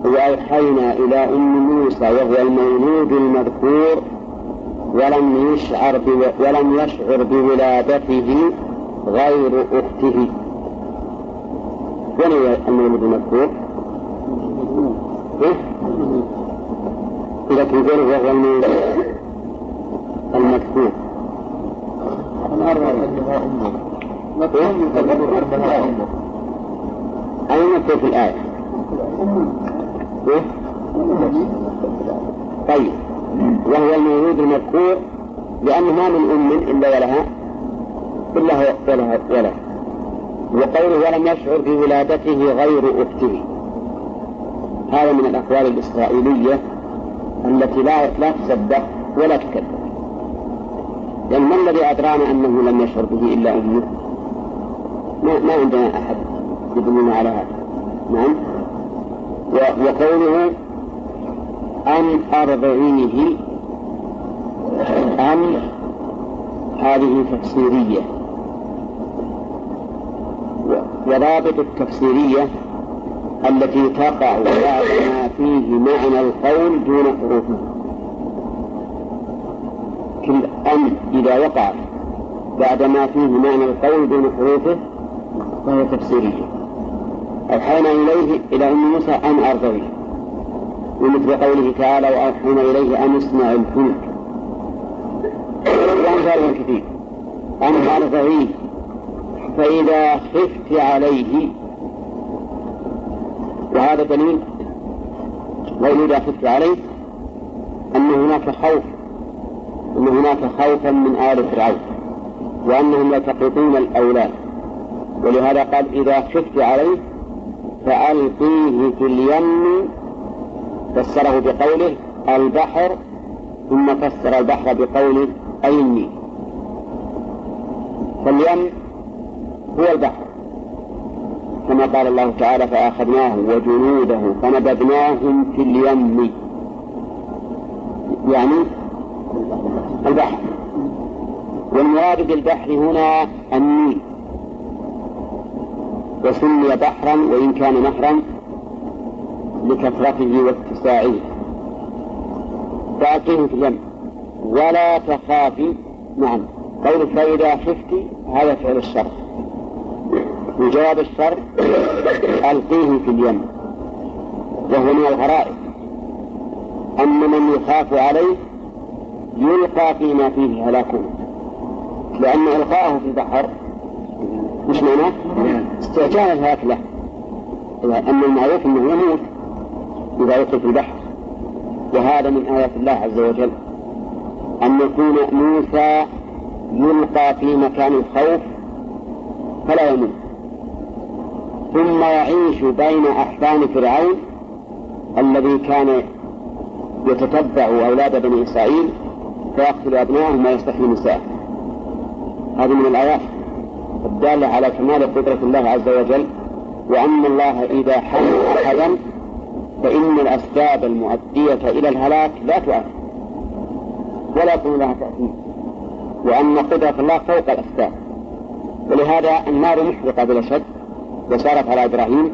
وأوحينا إلى أم موسى وهو المولود المذكور ولم يشعر. ولم يشعر بولادته غير أخته وين المولود المذكور؟ لكن غيره وهو المذكور أين مذكور في الآية؟ طيب. وهو المولود المذكور لأنه ما من أم إلا ولها إلا هو ولها ولها وقوله ولم يشعر بولادته غير أخته. هذا من الأقوال الإسرائيلية التي لا لا تصدق ولا تكذب. لأن ما الذي أدرانا أنه لم يشعر به إلا أمه؟ ما, ما عندنا أحد يدلنا على هذا. نعم. وقوله أن أرضعيه أن هذه تفسيرية. وضابط التفسيرية التي تقع بعد ما فيه معنى القول دون حروفه كل أن إذا وقع بعد ما فيه معنى القول دون حروفه فهي تفسيرية أوحينا إليه إلى أم موسى أن أرضيه ومثل قوله تعالى وأوحينا إليه أن يصنع الفلك. وأمثال كثير. أن أرضعيه فإذا خفت عليه وهذا دليل قول إذا خفت عليه أن هناك خوف أن هناك خوفا من آل فرعون وأنهم يلتقطون الأولاد. ولهذا قال إذا خفت عليه فألقيه في اليم فسره بقوله البحر ثم فسر البحر بقوله أي النيل فاليم هو البحر. كما قال الله تعالى فأخذناه وجنوده فنبذناهم في اليم. يعني البحر. والمراد بالبحر هنا النيل. وسمي بحرا وإن كان نهرا لكثرته واتساعه فألقيه في اليم. ولا تخافي. نعم. قول فإذا خفت هذا فعل الشر وجواب الشر ألقيه في اليم وهو من الغرائب. أن من يخاف عليه يلقى فيما فيه هلاكه لأن إلقاءه في البحر مش معناه؟ استعجال الهلاك له. أن المعروف أنه يموت إذا يلقي في البحر وهذا من آيات الله عز وجل. أن يكون موسى يلقى في مكان الخوف فلا يموت. ثم يعيش بين أحفان فرعون الذي كان يتتبع أولاد بني إسرائيل فيقتل أبنائهم ويستحيي نساءهم هذه من الآيات الدالة على كمال قدرة الله عز وجل وأن الله إذا حمل أحدا فإن الأسباب المؤدية إلى الهلاك لا تؤثر ولا يكون لها تأثير وأن قدرة الله فوق الأسباب. ولهذا النار محرقة بلا شك وصارت على إبراهيم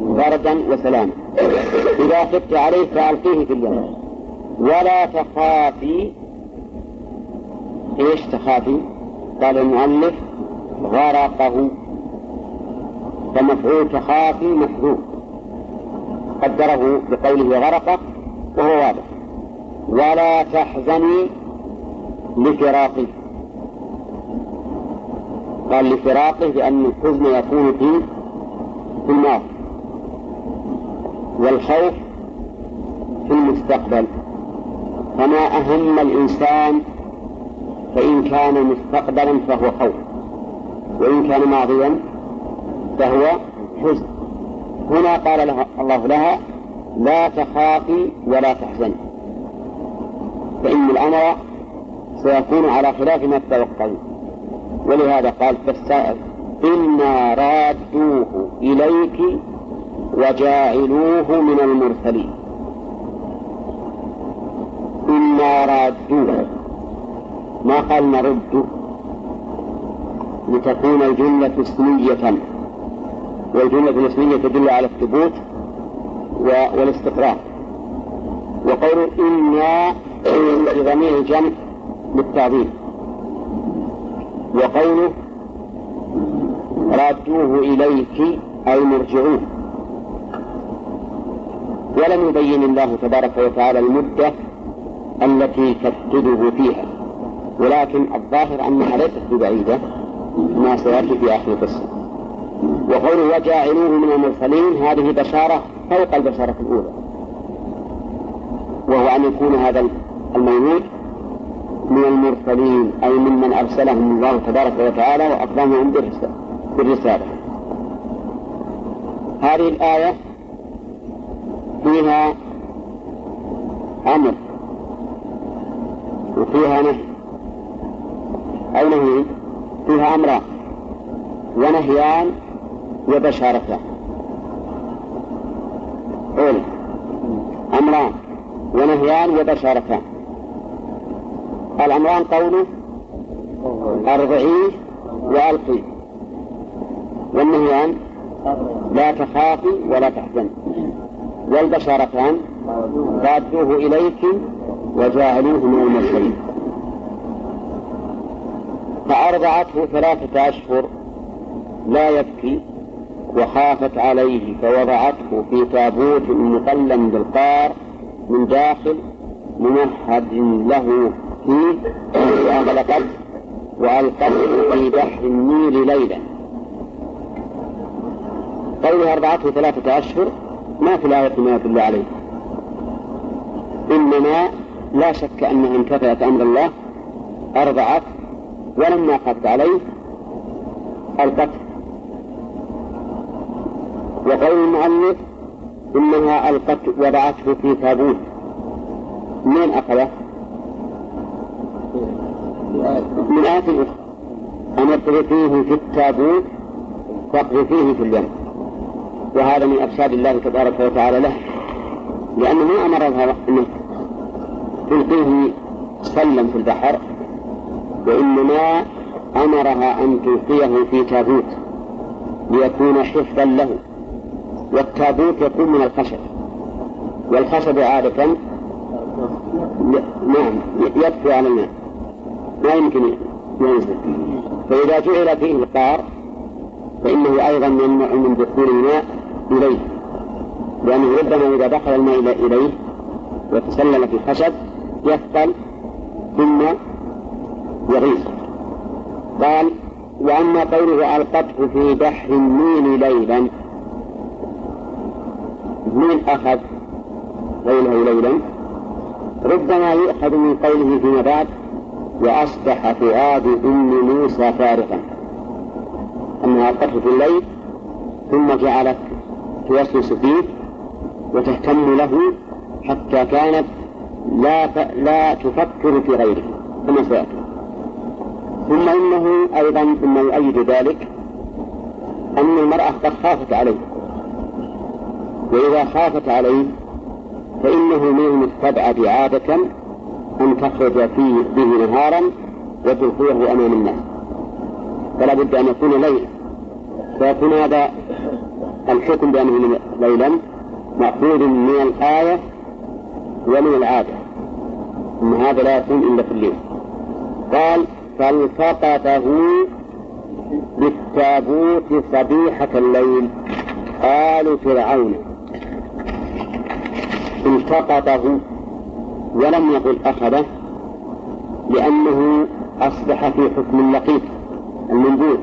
بردا وسلاما. إذا خفت عليه فألقيه في اليم ولا تخافي. إيش تخافي؟ قال المؤلف غرقه. فمفعول تخافي محذوف قدره بقوله غرقه وهو واضح. ولا تحزني لفراقه. قال لفراقه لأن الحزن يكون في في الماضي والخوف في المستقبل. فما أهم الإنسان فإن كان مستقبلا فهو خوف وإن كان ماضيا فهو حزن. هنا قال لها الله لها لا تخافي ولا تحزني فإن الأمر سيكون على خلاف ما تتوقعين ولهذا قال فالسائل إنا رادوه إليك وجاعلوه من المرسلين. إنا رادوه. ما قال نرد؟ لتكون الجملة اسمية. والجملة الاسمية تدل على الثبوت والاستقرار. وقول إنا ضمير الجمع للتعظيم وقوله رادوه إليك أي مرجعوه. ولم يبين الله تبارك وتعالى المدة التي تفقده فيها. ولكن الظاهر أنها ليست ببعيدة ما سيأتي في آخر القصة. وقوله وجاعلوه من المرسلين هذه بشارة فوق البشارة الأولى. وهو أن يكون هذا المولود من المرسلين أي ممن أرسلهم الله تبارك وتعالى وأكرمهم بالرسالة. هذه الآية فيها أمر وفيها نهي. أو نهي فيها أمران ونهيان وبشارتان مفعول أمران ونهيان وبشارتان الأمران قوله أرضعيه وألقيه والنهيان لا تخافي ولا تحزن. والبشارتان رادوه إليك وجاعلوه من المرسلين. فأرضعته ثلاثة أشهر لا يبكي وخافت عليه فوضعته في تابوت مقلم بالقار من داخل ممهد له. فيه وأغلقت وألقته في بحر النيل ليلا قولها أرضعته ثلاثة أشهر ما في الآية ما يدل عليه. إنما لا شك أنها امتثلت أمر الله أرضعت ولما خفت عليه ألقته وقول المؤلف إنها ألقت وضعته في تابوت. من أخذه؟ من آية أخرى أن اقذفيه في التابوت فاقذفيه في اليم وهذا من أرشاد الله تبارك وتعالى له. لأنه ما أمرها أن تلقيه سلم في البحر وإنما أمرها أن تلقيه في تابوت ليكون حفظا له. والتابوت يكون من الخشب. والخشب عادة نعم يكفي على الماء ما يمكن ينزل. فإذا جعل فيه القار فإنه أيضا يمنع من دخول الماء إليه. لأنه ربما إذا دخل الماء إليه وتسلل في الخشب يثقل ثم يغيظ. قال وأما قوله ألقته في بحر النيل ليلا من أخذ ليله ليلا ربما يؤخذ من قوله فيما بعد وأصبح فؤاد أم موسى فارغا أنها ألقته في الليل ثم جعلت توسوس فيه وتهتم له حتى كانت لا ف... لا تفكر في غيره كما سيأتي. ثم إنه أيضا مما يؤيد ذلك أن المرأة قد خافت عليه. وإذا خافت عليه فإنه من المستبعد عادة أن تخرج فيه به نهارا وتلقيه أمام الناس. فلا بد أن يكون ليلا. فيكون هذا الحكم بأنه ليلا مأخوذ من الآية ومن العادة. أن هذا لا يكون إلا في الليل. قال فالتقطه بالتابوت صبيحة الليل. آل فرعون. التقطه ولم يقل أخذه لأنه أصبح في حكم اللقيط المنبوذ.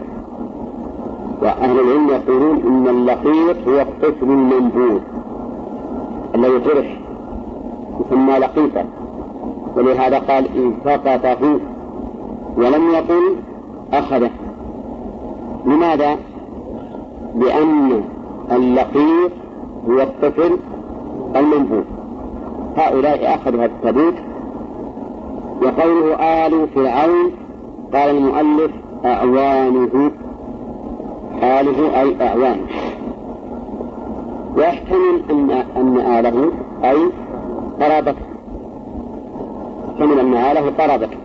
وأهل العلم يقولون إن اللقيط هو الطفل المنبوذ الذي طرح يسمى لقيطا ولهذا قال التقطه ولم يقل أخذه. لماذا؟ لأن اللقيط هو الطفل المنبوذ. هؤلاء أخذوا هذا التابوت. وقوله آل فرعون قال المؤلف أعوانه. آله أي أعوانه ويحتمل أن أن آله أي قرابته يحتمل أن آله قرابته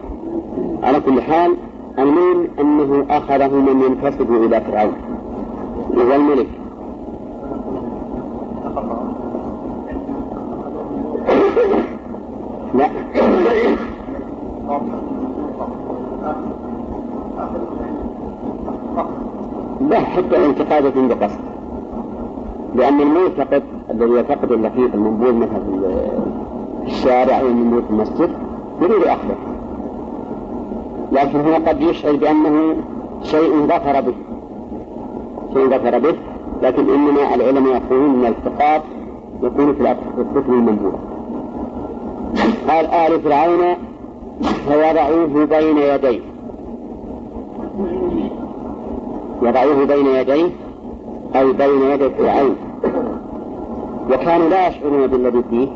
على كل حال المهم أنه أخذه من ينتسب إلى فرعون. وهو الملك. لا. حتى الانتقاد عند قصد لأن المعتقد الذي يعتقد اللفيف المنبوذ مثلا في الشارع أو المنبوذ في المسجد يريد أخذه. لكن هنا قد يشعر بأنه شيء ظفر به. شيء ظفر به. لكن إنما العلماء يقولون أن الالتقاط يكون في الطفل المنبوذ قال آل فرعون فوضعوه بين يديه. وضعوه بين يديه أي بين يدي فرعون. وكانوا لا يشعرون بالذي فيه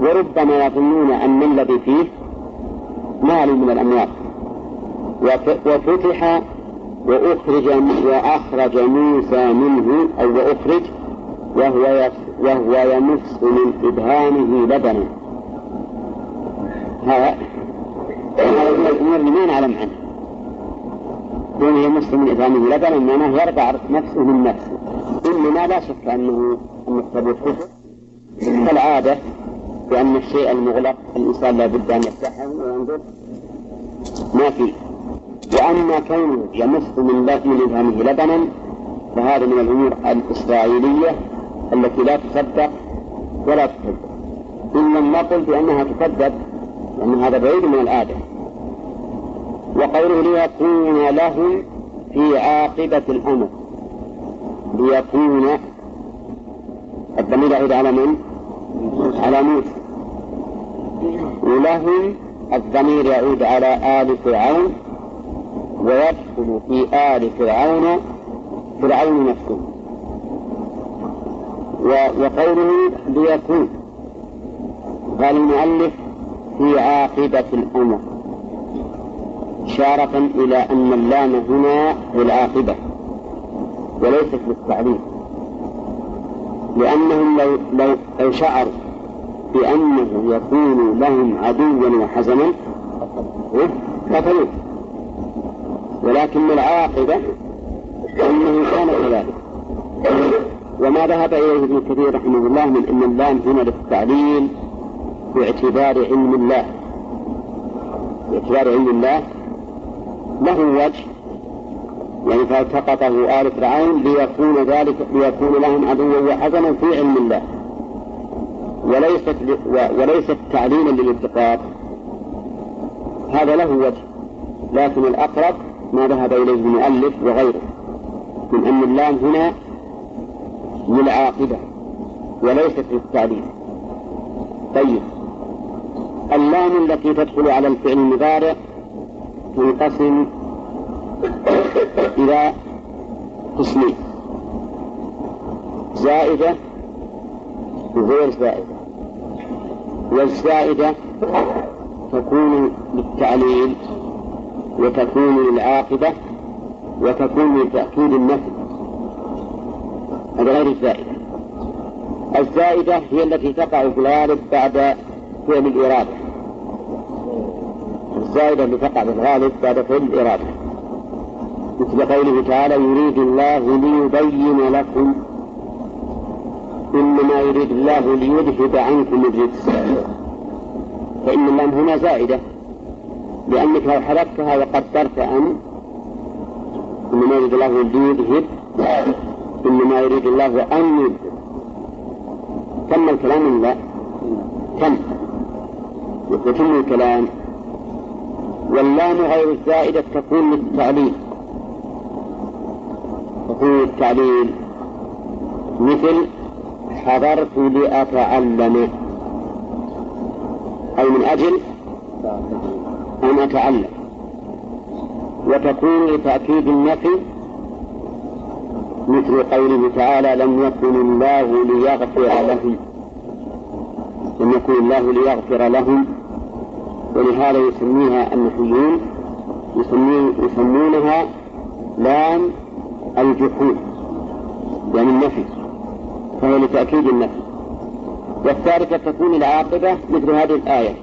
وربما يظنون أن الذي فيه مال من الأموال. وفتح وأخرج وأخرج موسى منه أو وأخرج وهو وهو يمس من إبهامه لبنا. هذا. هذا من الأمور اللي ما نعلم عنه. كونه من إبهامه لبنا معناه يرضع نفسه من نفسه. إنما لا شك أنه أن الثبوت كفر كالعادة بأن الشيء المغلق الإنسان لا بد أن يفتحه وينظر. ما فيه وأما كونه يمس من من إبهامه لبنا فهذا من الأمور الإسرائيلية التي لا تصدق ولا تصدق إن لم نقل بأنها تصدق لأن هذا بعيد من العادة وقوله ليكون لهم في عاقبة الأمر ليكون الضمير يعود على من؟ على موسى. ولهم الضمير يعود على آل فرعون ويدخل في آل فرعون فرعون نفسه. وقوله ليكون. قال المؤلف في عاقبة الأمر إشارة إلى أن اللام هنا للعاقبة وليست للتعليم لأنهم لو لو لو شعروا بأنه يكون لهم عدوا وحزنا قتلوه. ولكن العاقبة أنه كان كذلك. وما ذهب إليه ابن كثير رحمه الله من أن اللام هنا للتعليل باعتبار علم الله. باعتبار علم الله. له وجه. يعني فالتقطه آل فرعون ليكون ذلك ليكون لهم عدوا وحزنا في علم الله. وليست وليست تعليلا للالتقاط هذا له وجه. لكن الأقرب ما ذهب إليه المؤلف وغيره. من أن اللام هنا للعاقبة. وليست للتعليل طيب. اللام التي تدخل على الفعل المضارع تنقسم (coughs) إلى قسمين. زائدة وغير زائدة. والزائدة تكون للتعليل وتكون للعاقبة وتكون لتأكيد النفي. غير الزائدة. الزائدة هي التي تقع في الغالب بعد فعل الإرادة. الزائدة اللي تقع في الغالب بعد فعل الإرادة. مثل قوله تعالى يريد الله ليبين لكم إنما يريد الله ليذهب عنكم الرجس. فإن اللام هنا زائدة لأنك لو حذفتها وقدرت أن إنما يريد الله ليذهب إنما يريد الله أن يذهب. تم الكلام لا؟ تم. يتم الكلام. واللام غير الزائدة تكون للتعليل. تكون للتعليل مثل حضرت لأتعلم. أي من أجل أن أتعلم. وتكون لتأكيد النفي مثل قوله تعالى لم يكن الله ليغفر لهم. لم يكن الله ليغفر لهم. ولهذا يسميها النحويون يسمونها لام الجحود يعني النفي فهي لتأكيد النفي. والثالثة تكون العاقبة مثل هذه الآية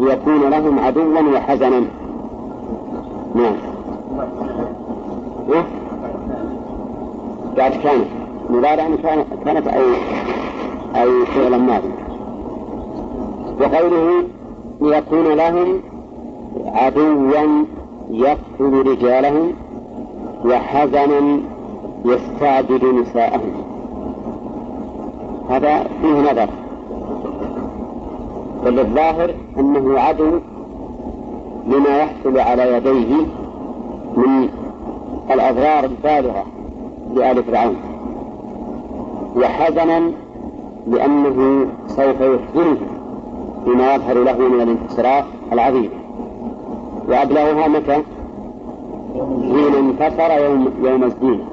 ليكون لهم عدوا وحزنا. نعم. إيه؟ بعد كانت. مضارعا كانت كانت أو أو فعلا ماضي. وقوله ليكون لهم عدوا يقتل رجالهم وحزنا يستعبد نساءهم. هذا فيه نظر. بل الظاهر أنه عدو لما يحصل على يديه من الأضرار البالغة لآل فرعون. وحزنا لأنه سوف يحزنه بما يظهر له من الانتصارات العظيمة وأبلغها متى؟ حين انتصر يوم يوم الزينة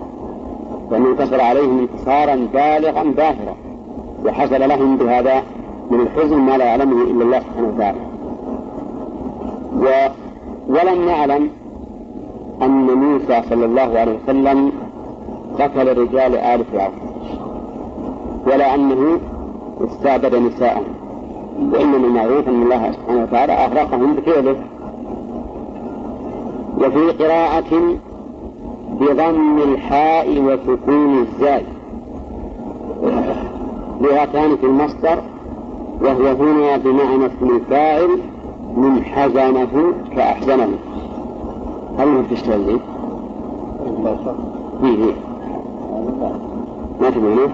لأنه انتصر عليهم انتصارا بالغا باهرا. وحصل لهم بهذا من الحزن ما لا يعلمه إلا الله سبحانه وتعالى. و ولم نعلم أن موسى صلى الله عليه وسلم قتل رجال آل فرعون. ولا أنه استعبد نساءهم وإنما المعروف أن الله سبحانه وتعالى أغرقهم بفعله وفي قراءة بضم الحاء وسكون الزاي لغتان في المصدر وهو هنا بمعنى اسم الفاعل من حزنه كأحزنه هل هو تشتغل ذي؟ فيه ما تبونه؟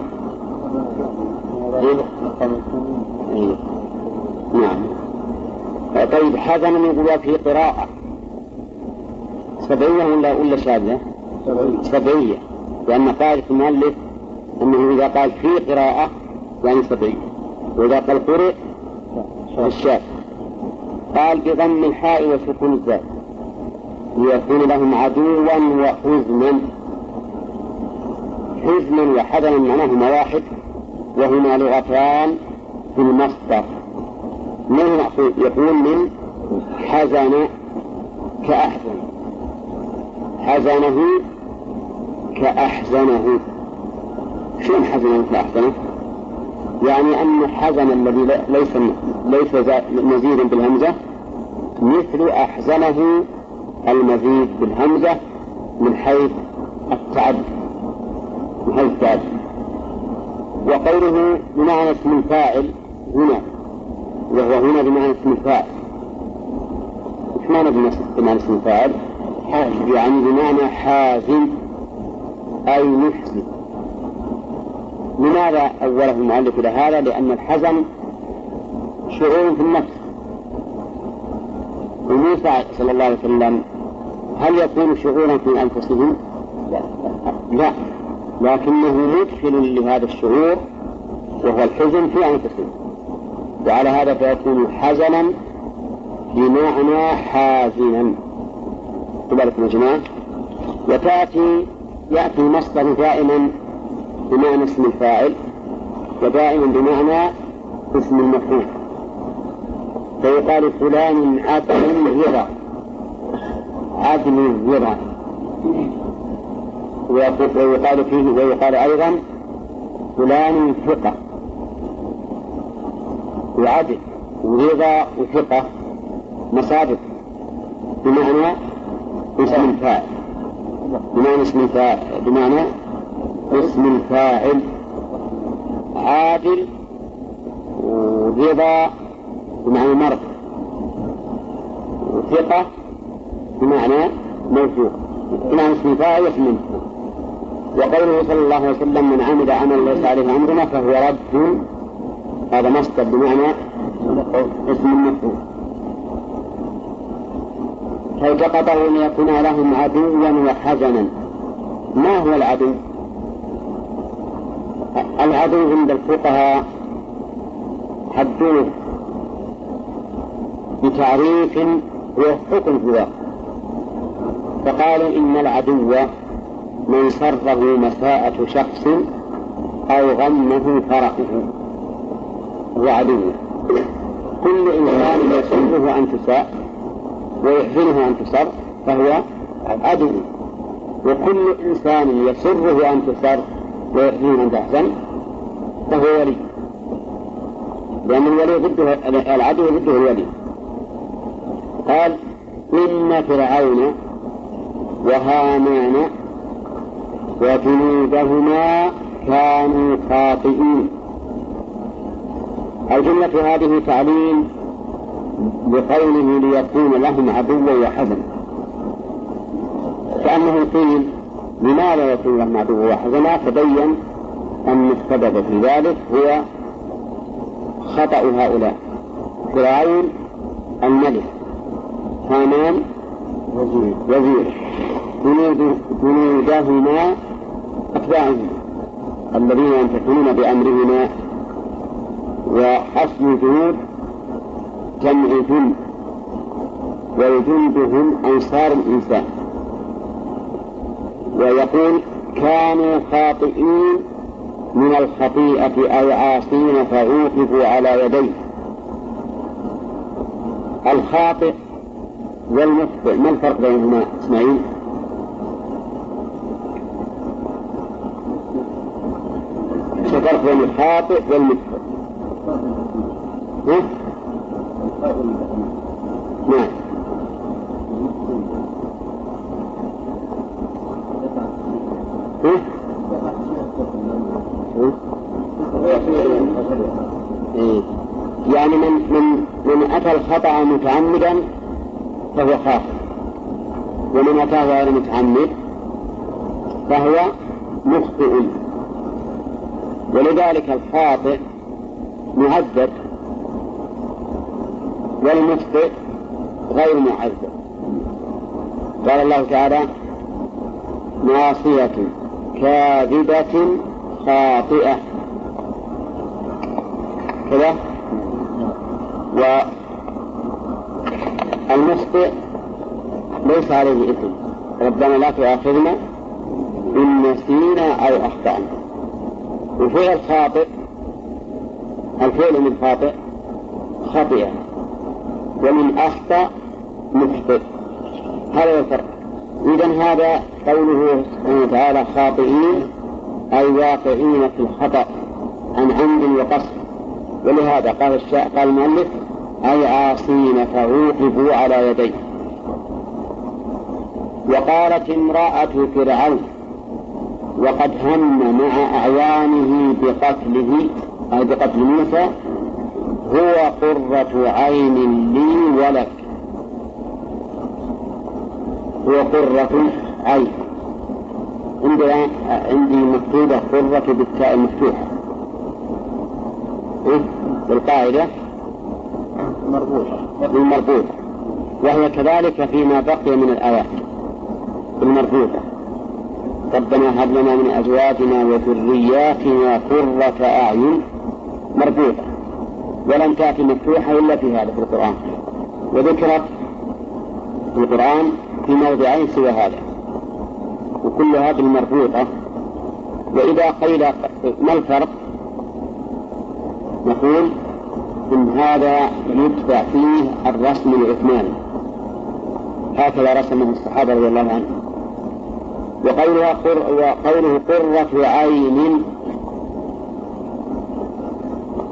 إيه. طيب حزنا يقول في قراءة. سبعية ولا ولا شاذة؟ سبعية. لأن قاعدة المؤلف أنه إذا قال في قراءة يعني سبعية. وإذا قال قرئ الشاذ قال بضم الحاء وسكون الزاد ليكون لهم عدوا وحزنا. حزنا وحزنا معناهما واحد وهما لغتان في المصدر. من يقول من حزن كأحزن. حزنه كأحزنه. شلون حزنه كأحزنه؟ يعني أن حزن الذي ليس ليس مزيدا بالهمزة مثل أحزنه المزيد بالهمزة من حيث التعدي من حيث التعدي وقوله بمعنى اسم الفاعل هنا وهو هنا بمعنى اسم الفاعل إيش معنى بمعنى اسم الفاعل؟ يعني بمعنى حازم أي محزن لماذا أوله المؤلف إلى هذا؟ لأن الحزن شعور في النفس وموسى صلى الله عليه وسلم هل يكون شعورا في أنفسهم؟ لا, لا. لكنه مدخل لهذا الشعور وهو الحزن في أنفسهم وعلى هذا فيكون حزنا بمعنى حازنا. كذلك يا جماعة. وتأتي يأتي المصدر دائما بمعنى اسم الفاعل ودائما بمعنى اسم المفعول. فيقال فلان عدل الرضا عدل الرضا ويقال فيه ويقال أيضا فلان ثقة. وعدل ورضا وثقة مصادر. بمعنى اسم الفاعل. بمعنى اسم الفاعل. بمعنى اسم الفاعل. عادل ورضا بمعنى مرض. وثقة بمعنى موثوق. بمعنى اسم الفاعل واسم وقوله صلى الله عليه وسلم من عمل عملا ليس عليه أمرنا فهو رد هذا مصدر بمعنى اسم المفعول فالتقطه ليكون لهم عدوا وحزنا؟ ما هو العدو؟ العدو عند الفقهاء حدوه بتعريف هو. حكم في فقالوا إن العدو من سره مساءة شخص أو غمه فرحه. هو عدو كل إنسان يسره أن تساء ويحزنه أن تصر فهو عدو. وكل إنسان يسره أن تصر ويحزنه أن تحزن فهو ولي. لأن الولي ضده العدو ضده الولي. قال إن فرعون وهامان وجنودهما كانوا خاطئين. الجملة هذه تعليم بقوله ليكون لهم عدوا وحزنا كأنه قيل لماذا يكون لهم عدوا وحزنا فبين أن السبب في ذلك هو خطأ هؤلاء. فرعون الملك. هامان وزير. جنودهما أتباعهم. الذين ينتقلون بأمرهما وأصل الجنود جمع جند والجند هم أنصار الإنسان ويقول كانوا خاطئين من الخطيئة أو عاصين فعوقبوا على يديه الخاطئ والمخطئ ما الفرق بينهما إسماعيل؟ الفرق بين الخاطئ والمخطئ؟ نعم. يعني من من من أتى الخطأ متعمدا فهو خاطئ ومن أتاه غير متعمد فهو مخطئ ولذلك الخاطئ معذب والمخطئ غير معذب قال الله تعالى ناصية كاذبة خاطئة. كذا؟ والمخطئ ليس عليه إثم. ربنا لا تؤاخذنا إن نسينا أو أخطأنا. وفعل خاطئ الفعل من خاطئ خطئ ومن أخطأ مخطئ. هذا هو الفرق. إذا هذا قوله سبحانه وتعالى خاطئين أي واقعين في الخطأ عن عمد وقصد. ولهذا قال الشاء قال المؤلف أي عاصين فعوقبوا على يديه. وقالت امرأة فرعون وقد هم مع أعوانه بقتله أي بقتل موسى. هو قرة عين لي ولك. هو قرة عين. عندي عندي مكتوبة قرة بالتاء المفتوحة. إيه؟ بالقاعدة؟ مربوطة المربوطة وهي كذلك فيما بقي من الآيات. المربوطة ربنا هب لنا من أزواجنا وذرياتنا قرة أعين. مربوطة ولم تأتي مفتوحة إلا في هذا في القرآن. وذكرت في القرآن في موضعين سوى هذا وكلها بالمربوطة. وإذا قيل ما الفرق؟ نقول إن هذا يتبع فيه الرسم العثماني. هكذا رسمه الصحابة رضي الله عنهم. وقوله قرة عين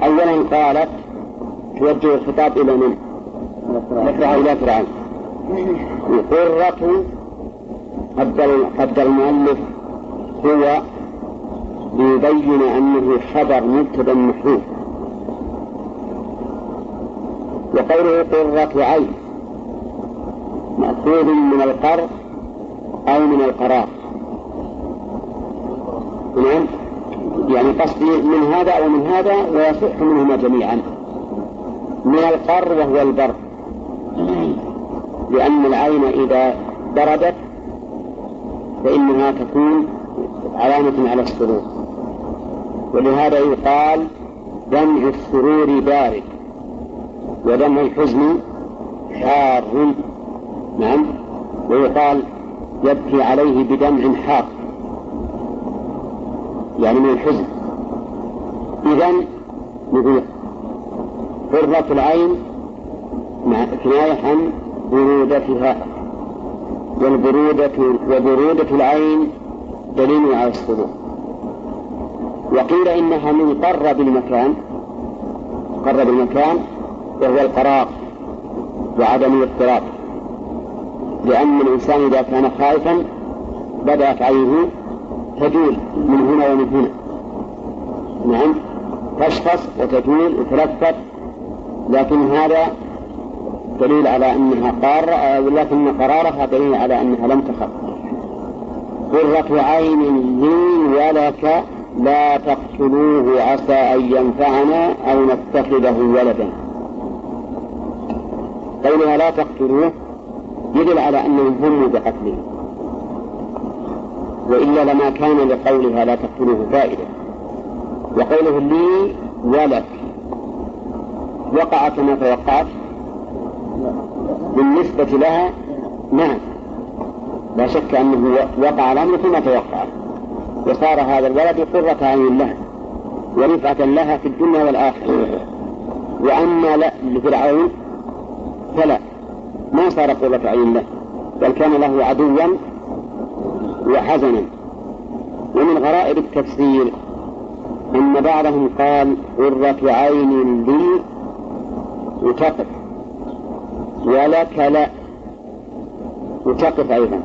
أولا قالت توجه الخطاب إلى من؟ إلى فرعون. قرة قدر قدر المؤلف هو ليبين أنه خبر مبتدأ محذوف وقوله قرة عين مأخوذ من القر أو من القرار. نعم. يعني قصدي من هذا أو من هذا ويصح منهما جميعا. من القر وهو البر. لأن العين إذا بردت فإنها تكون علامة على السرور. ولهذا يقال دمع السرور بارد ودمع الحزن حار. نعم. ويقال يبكي عليه بدمع حار. يعني من الحزن. إذا نقول قرة العين مع كناية عن برودتها والبرودة وبرودة العين دليل على السرور وقيل إنها من قرب المكان قرب المكان وهو القرار وعدم الاضطراب. لأن الإنسان إذا كان خائفا بدأت عينه تجول من هنا ومن هنا. نعم. تشخص وتجول وتلفت. لكن هذا دليل على أنها قارة لكن قرارها دليل على أنها لم تخف. قرة عين لي ولك لا تقتلوه عسى أن ينفعنا أو نتخذه ولدا. قولها لا تقتلوه يدل على أنهم هموا بقتله وإلا لما كان لقولها لا تقتلوه فائدة وقوله لي ولك وقع كما توقعت بالنسبة لها نعم. لا شك أنه وقع الأمر كما توقع وصار هذا الولد قرة عين لها ورفعة لها في الدنيا والآخرة. وأما لا لفرعون فلا. ما صار قرة عين له بل كان له عدوا وحزنا. ومن غرائب التفسير أن بعضهم قال قرة عين لي وتقف. ولك لا. وتقف أيضا.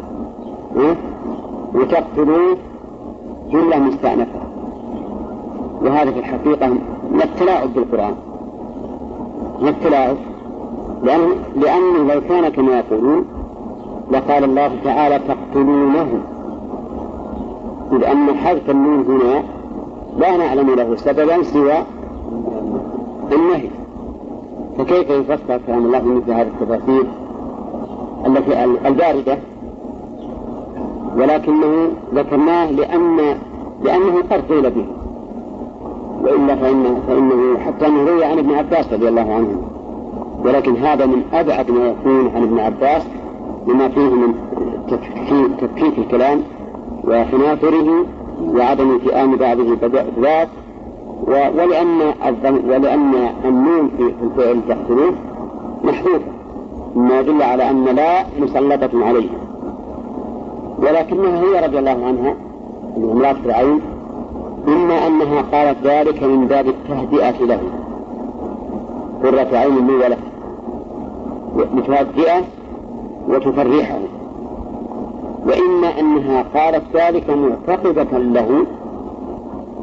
وتقتلوا جملة مستأنفة. وهذا في الحقيقة من التلاعب بالقرآن. من التلاعب؟ لأنه, لأنه لو كان كما يقولون لقال الله تعالى تقتلونه. إذ أن حذف النون هنا لا نعلم له سببا سوى النهي. فكيف يفسر كلام الله مثل هذه التفاسير التي الباردة؟ ولكنه ذكرناه لأن لأنه قد قيل به. وإلا فإنه, فإنه حتى أنه روي عن ابن عباس رضي الله عنه. ولكن هذا من أبعد ما يكون عن ابن عباس لما فيه من تفكيك الكلام. وحناثره وعدم التئام بعضه بذات ولأن ولأن النون في الفعل تحصلوه محذوفة مما يدل على أن لا مسلطة عليه. ولكنها هي رضي الله عنها اللي امرأة فرعون إما أنها قالت ذلك من باب التهدئة له. قرة عين لي وله لتهدئه وتفرحه. وإما أنها قالت ذلك معتقدة له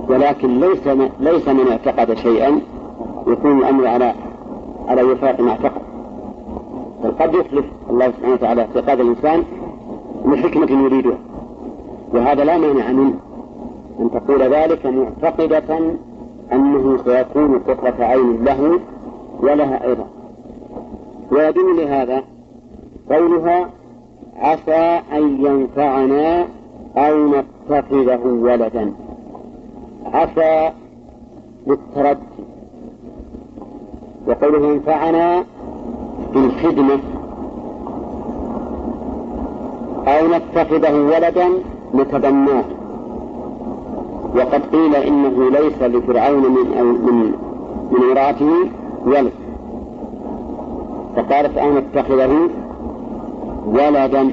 ولكن ليس ليس من اعتقد شيئا يكون الأمر على على وفاق ما اعتقد. بل قد يخلف الله سبحانه وتعالى اعتقاد الإنسان لحكمة يريدها وهذا لا مانع منه أن تقول ذلك معتقدة أنه سيكون قطرة عين له ولها أيضا. ويدل لهذا قولها عسى أن ينفعنا أو نتخذه ولدا. عسى للتردي وقوله ينفعنا بالخدمة أو نتخذه ولدا نتبناه. وقد قيل إنه ليس لفرعون من من من امرأته ولد. فقالت أو نتخذه ولدا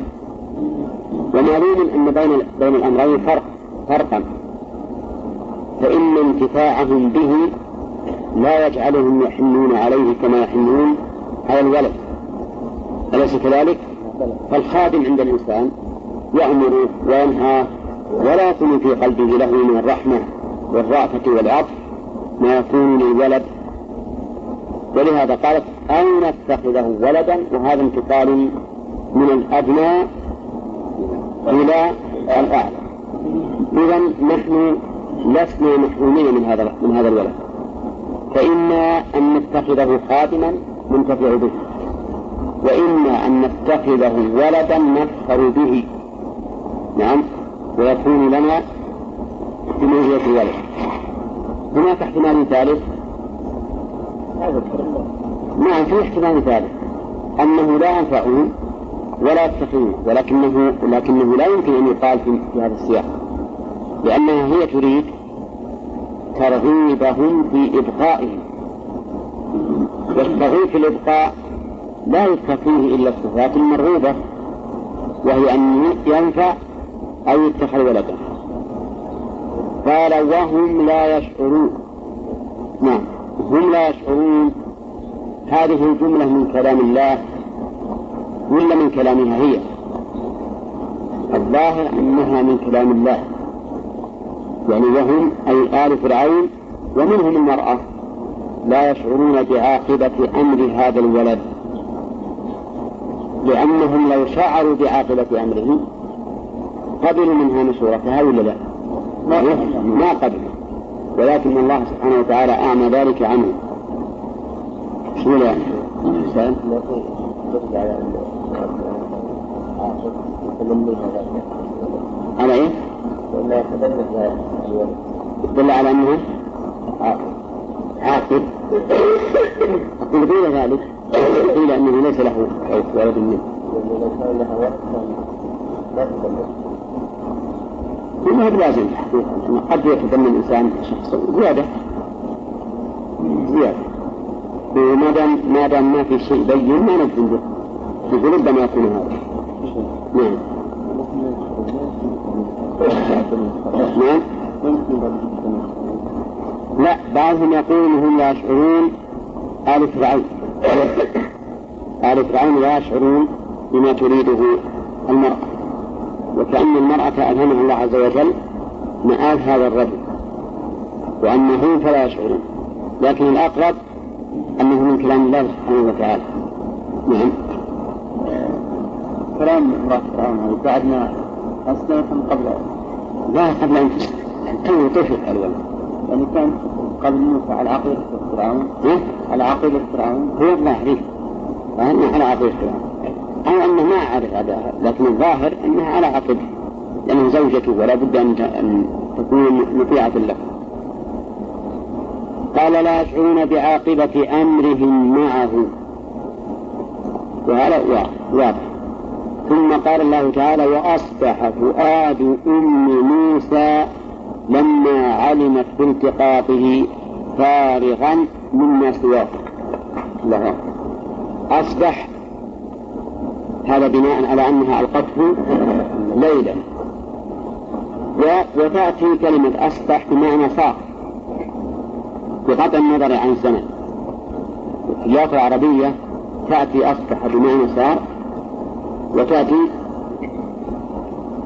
ومعلوم أن بين بين الأمرين فرق فرقا. فإن انتفاعهم به لا يجعلهم يحنون عليه كما يحنون على الولد. أليس كذلك؟ فالخادم عند الإنسان يأمر وينهى ولا يكون في قلبه له من الرحمة والرأفة والعطف ما يكون للولد. ولهذا قالت أو نتخذه ولدا؟ وهذا انتقال من الأدنى إلى الأعلى. إذا نحن لسنا محرومين من هذا من هذا الولد. فإما أن نتخذه خادما ننتفع به. وإما أن نتخذه ولدا نفخر به. نعم. ويكون لنا بمنزلة الولد. هناك احتمال ثالث. نعم في احتمال ثالث. أنه لا ينفعون ولا يتقون ولكنه لكنه لا يمكن أن يقال في هذا السياق. لأنها هي تريد ترغيبهم في إبقائهم. والترغيب في الإبقاء لا يذكر فيه إلا الصفات المرغوبة وهي أن ينفع أو يتخذ ولدا. قال وهم لا يشعرون. نعم هم لا يشعرون. هذه الجملة من كلام الله ولا من كلامها هي؟ الظاهر أنها من كلام الله. يعني وهم أي آل فرعون ومنهم المرأة. لا يشعرون بعاقبة أمر هذا الولد. لأنهم لو شعروا بعاقبة أمره قبلوا منها مشورتها ولا لا؟ ما قبلوا. ولكن الله سبحانه وتعالى أعمى ذلك عنه. شو يعني؟ على إيه؟ يدل على أنه عاقل. أقول قيل ذلك. قيل أنه ليس له ولد منه. ما هو بلازم الحقيقة قد يتبنى الإنسان شخص. زيادة. زيادة. وما دام ما دام ما في شيء بين ما نجزم به. يقول ربما يكون هذا. نعم. نعم. لا بعضهم يقول هم لا يشعرون آل فرعون. آل فرعون لا يشعرون بما تريده المرأة. وكأن المرأة ألهمها الله عز وجل مآل هذا الرجل. وأنه فلا يشعرون. لكن الأقرب أنه من كلام الله سبحانه وتعالى. نعم. كلام امرأة فرعون بعد ما أسلمت قبل. لا قبل أن تو طفل الولد يعني كان قبل موسى على عقيدة فرعون. على عقيدة فرعون. هو الظاهر وأنه على عقيدة فرعون. أو أنه ما أعرف هذا لكن الظاهر أنها على عقيدة. لأنه زوجته ولا بد أن تكون مطيعة له. قال لا يشعرون بعاقبة أمرهم معه. وهذا واضح. ثم قال الله تعالى وأصبح فؤاد أم موسى لما علمت بالتقاطه فارغا مما سواه. الله أصبح. هذا بناء على أنها ألقته ليلا. وتأتي كلمة أصبح بمعنى صار بقطع النظر عن الزمن اللغة العربية تأتي أصبح بمعنى صار وتأتي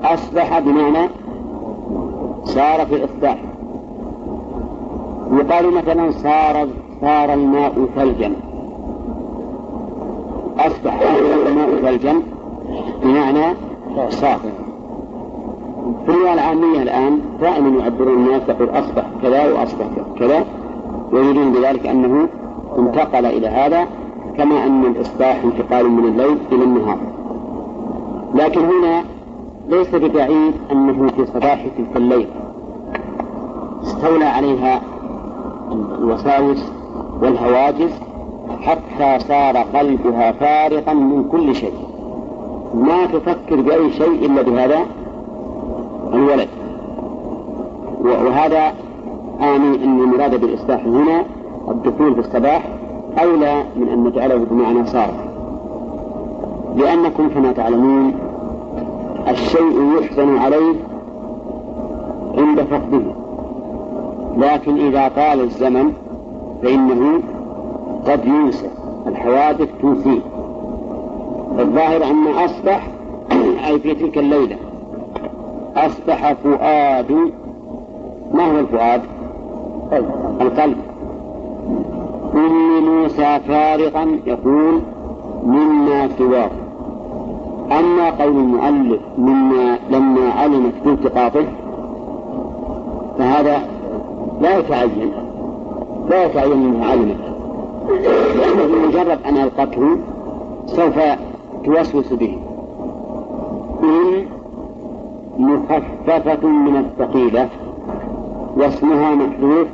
أصبح بمعنى صار في الإصباح يقال مثلا صار صار الماء ثلجا. أصبح الماء ثلجا بمعنى صار في اللغة العامية الآن دائما يعبرون الناس يقول أصبح كذا وأصبح كذا ويريدون بذلك أنه انتقل إلى هذا كما أن الإصباح انتقال من الليل إلى النهار. لكن هنا ليس ببعيد أنه في صباح تلك الليل. استولى عليها الوساوس والهواجس حتى صار قلبها فارغا من كل شيء. ما تفكر بأي شيء إلا بهذا الولد. وهذا آني أن المراد بالإصلاح هنا الدخول في الصباح أولى من أن نجعله بمعنى صار لأنكم كما تعلمون الشيء يحزن عليه عند فقده. لكن إذا طال الزمن فإنه قد ينسى. الحوادث توفيه الظاهر أن أصبح أي في تلك الليلة أصبح فؤاد ما هو الفؤاد؟ القلب. أم موسى فارغا يقول مما سواه أما قول المؤلف مما لما علمت بالتقاطه فهذا لا يتعين لا يتعين انها علمت لأنه بمجرد أن ألقته سوف توسوس به. إن مخففة من الثقيلة واسمها محذوف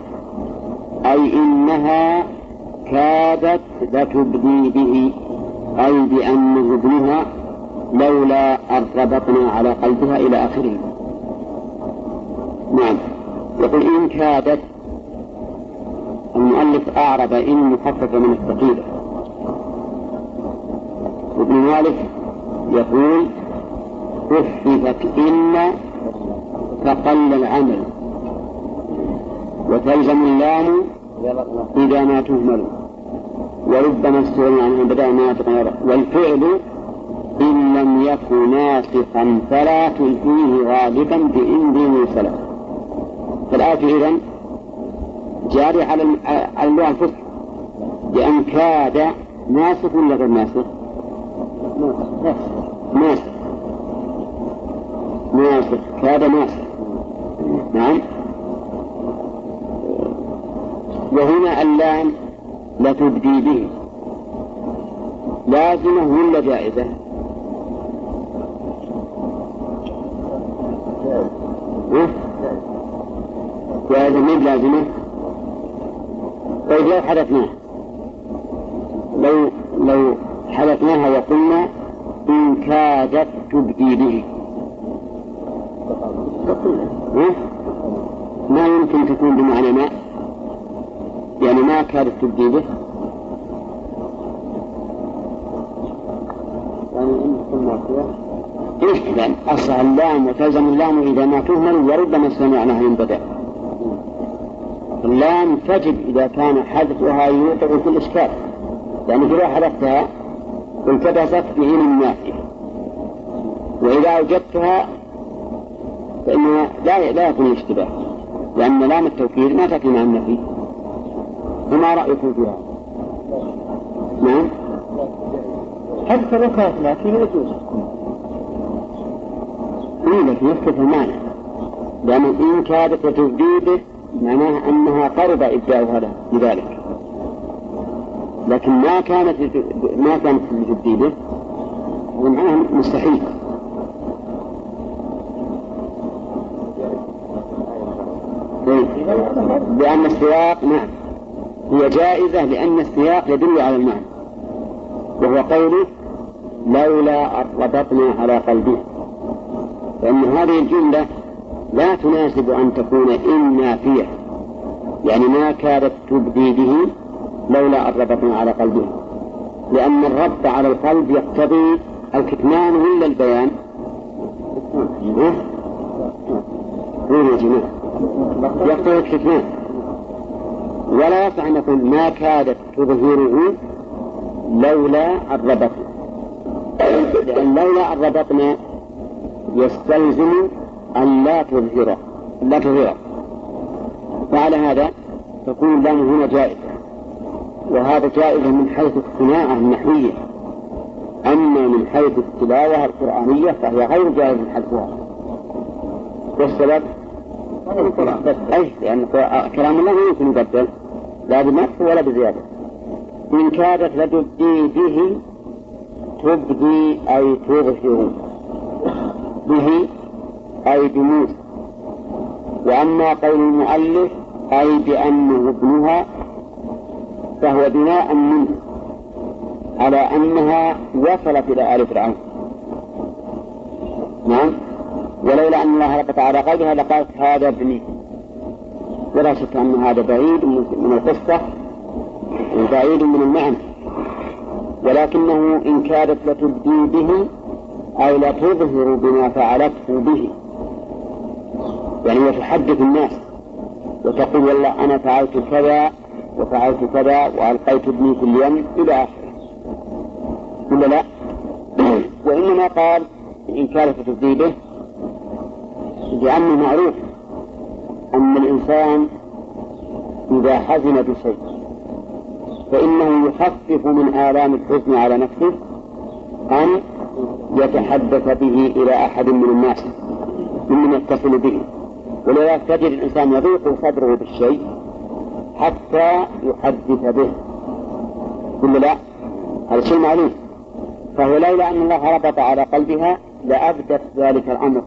أي إنها كادت لتبدي به أي بأنه ابنها لولا أن ربطنا على قلبها إلى آخره. نعم. يقول إن كادت المؤلف أعرب إن مخففة من الثقيلة وابن مالك يقول خففت إن فقل العمل. وتلزم اللام إذا ما تهمل. وربما استغنى عنه بدأ ناطقا والفعل إن لم يكن ناسخا فلا تلقيه غالبا بإن دين سلف فالآية إذن جاري على اللغة الفصحى لأن كاد ناسخ ولا غير ناسخ؟ ناسخ ناسخ كاد ناسخ نعم. وهنا اللام لتبدي به. لازمة ولا جائزة؟ جائزة من لازمة؟ طيب لو حدثناها لو لو حدثناها وقلنا إن كادت تبدي به ما يمكن تكون بمعنى ما. يعني ما كادت تبدي به يعني إن كنا إيش إذا أصل اللام وتلزم اللام إذا ما تهمل وربما سمعناها من بدأ اللام تجب إذا كان حذفها يوقع في الإشكال. يعني إذا حذفتها التبست بعين النافية وإذا أوجدتها فإنها لا لا يكون اشتباه لأن لام التوكيد ما تأتي مع النفي. فما رأيكم فيها؟ نعم؟ لو كانت نافية يجوز. إيه لكن يختلف لأن إن كادت لتبديده معناها أنها قرب إبداؤها لذلك. لكن ما كانت ما كانت لتبديده ومعناها مستحيل. لأن السياق نعم هي جائزة لأن السياق يدل على المعنى وهو قوله لولا ربطنا على قلبه فإن هذه الجملة لا تناسب أن تكون إن نافية يعني ما كادت تبدي به لولا أن ربطنا على قلبه لأن الربط على القلب يقتضي الكتمان ولا البيان؟ ها؟ يا جماعة يقتضي الكتمان ولا يصح أن نقول ما كادت تظهره لولا الربط لأن لولا الربطنا يستلزم أن لا تظهره لا تظهره فعلى هذا تكون اللام هنا جائزة. وهذا جائز من حيث الصناعة النحوية. أما من حيث التلاوة القرآنية فهي غير جائز حذفها والسبب؟ أي لأن كلام الله لا يمكن يبدل لا بنقص ولا بزيادة. إن كادت لتبدي به تبدي أي تظهر. به أي بموسى. وأما قول المؤلف أي بأنه ابنها فهو بناء منه على أنها وصلت إلى آل فرعون. نعم. ولولا أن الله ربط على قلبها لقالت هذا ابني. ولا شك أن هذا بعيد من القصة وبعيد من المعنى. ولكنه إن كادت لتبدي به أي لتظهر بما فعلته به. يعني وتحدث الناس وتقول والله أنا فعلت كذا وفعلت كذا وألقيت ابني في اليم إلى آخره. ولا لا؟ (clears throat) وإنما قال إن كانت تبدي لأنه معروف أن الإنسان إذا حزن بشيء فإنه يخفف من آلام الحزن على نفسه. أن يتحدث به إلى أحد من الناس ممن يتصل به. ولذلك تجد الإنسان يضيق صدره بالشيء حتى يحدث به. كل لا؟ هذا شيء معلوم. فهو لولا أن الله ربط على قلبها لأبدت ذلك الأمر.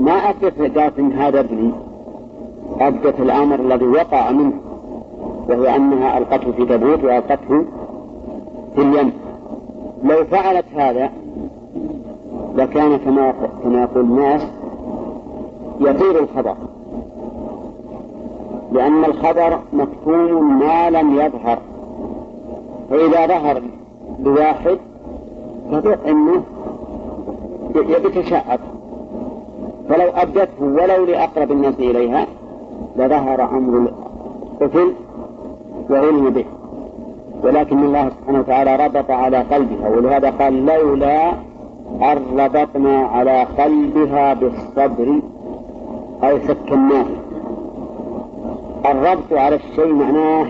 ما أبدت قالت هذا ابني أبدت الأمر الذي وقع منه وهو أنها ألقته في تبوت وألقته في اليم. لو فعلت هذا لكان كما كما يقول الناس يطير الخبر. لأن الخبر مكتوم ما لم يظهر. فإذا ظهر لواحد تثق أنه يتشعب فلو أبدته ولو لأقرب الناس إليها لظهر أمر الطفل وعلم به. ولكن الله سبحانه وتعالى ربط على قلبها ولهذا قال لولا أن ربطنا على قلبها بالصبر أو سكناه الربط على الشيء معناه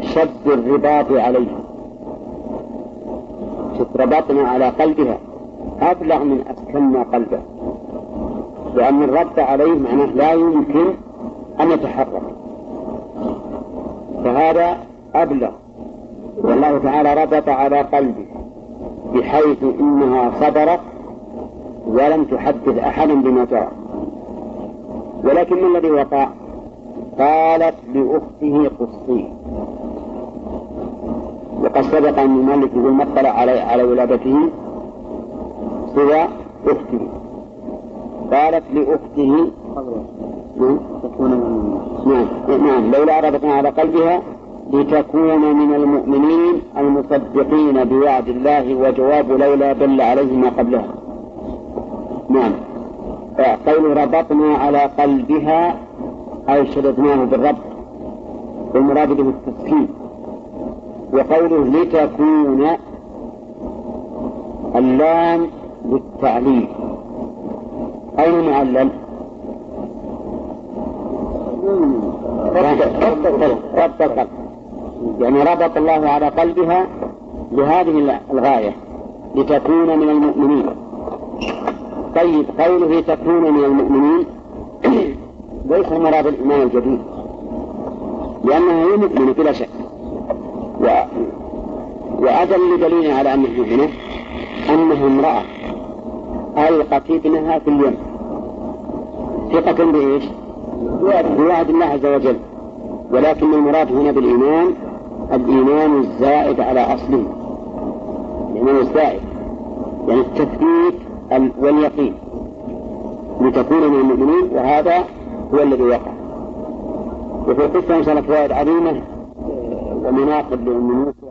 شد الرباط عليه شد ربطنا على قلبها أبلغ من أسكننا قلبه لأن الربط عليه معناه لا يمكن أن يتحرك. فهذا أبلغ. والله تعالى ربط على قلبه بحيث إنها صبرت ولم تحدث أحدا بما جرى. ولكن ما الذي وقع؟ قالت لأخته قصية. وقد سبق أن المؤلف يقول ما اطلع على على ولادته سوى أخته. قالت لأخته نعم. نعم. لولا ربطنا على قلبها لتكون من المؤمنين المصدقين بوعد الله وجواب لولا دل عليه ما قبلها. نعم. قول ربطنا على قلبها أي شددناه بالرب والمراد به التسكين. وقوله لتكون اللام للتعليل. أين المعلل؟ ربط القلب يعني ربط الله على قلبها لهذه الغاية لتكون من المؤمنين. طيب قوله تكون من المؤمنين (clears throat) ليس مراد الإيمان الجديد لأنها هي مؤمنة بلا شك. و... وأدل دليل على أنه هنا أنها امرأة ألقت ابنها في اليم. ثقة بإيش؟ بوعد الله عز وجل. ولكن المراد هنا بالإيمان الإيمان الزائد على أصله. الإيمان الزائد. يعني التثبيت واليقين. لتكون من المؤمنين وهذا هو الذي وقع. وفي القصة إن شاء الله فوائد عظيمة ومناقب لأم موسى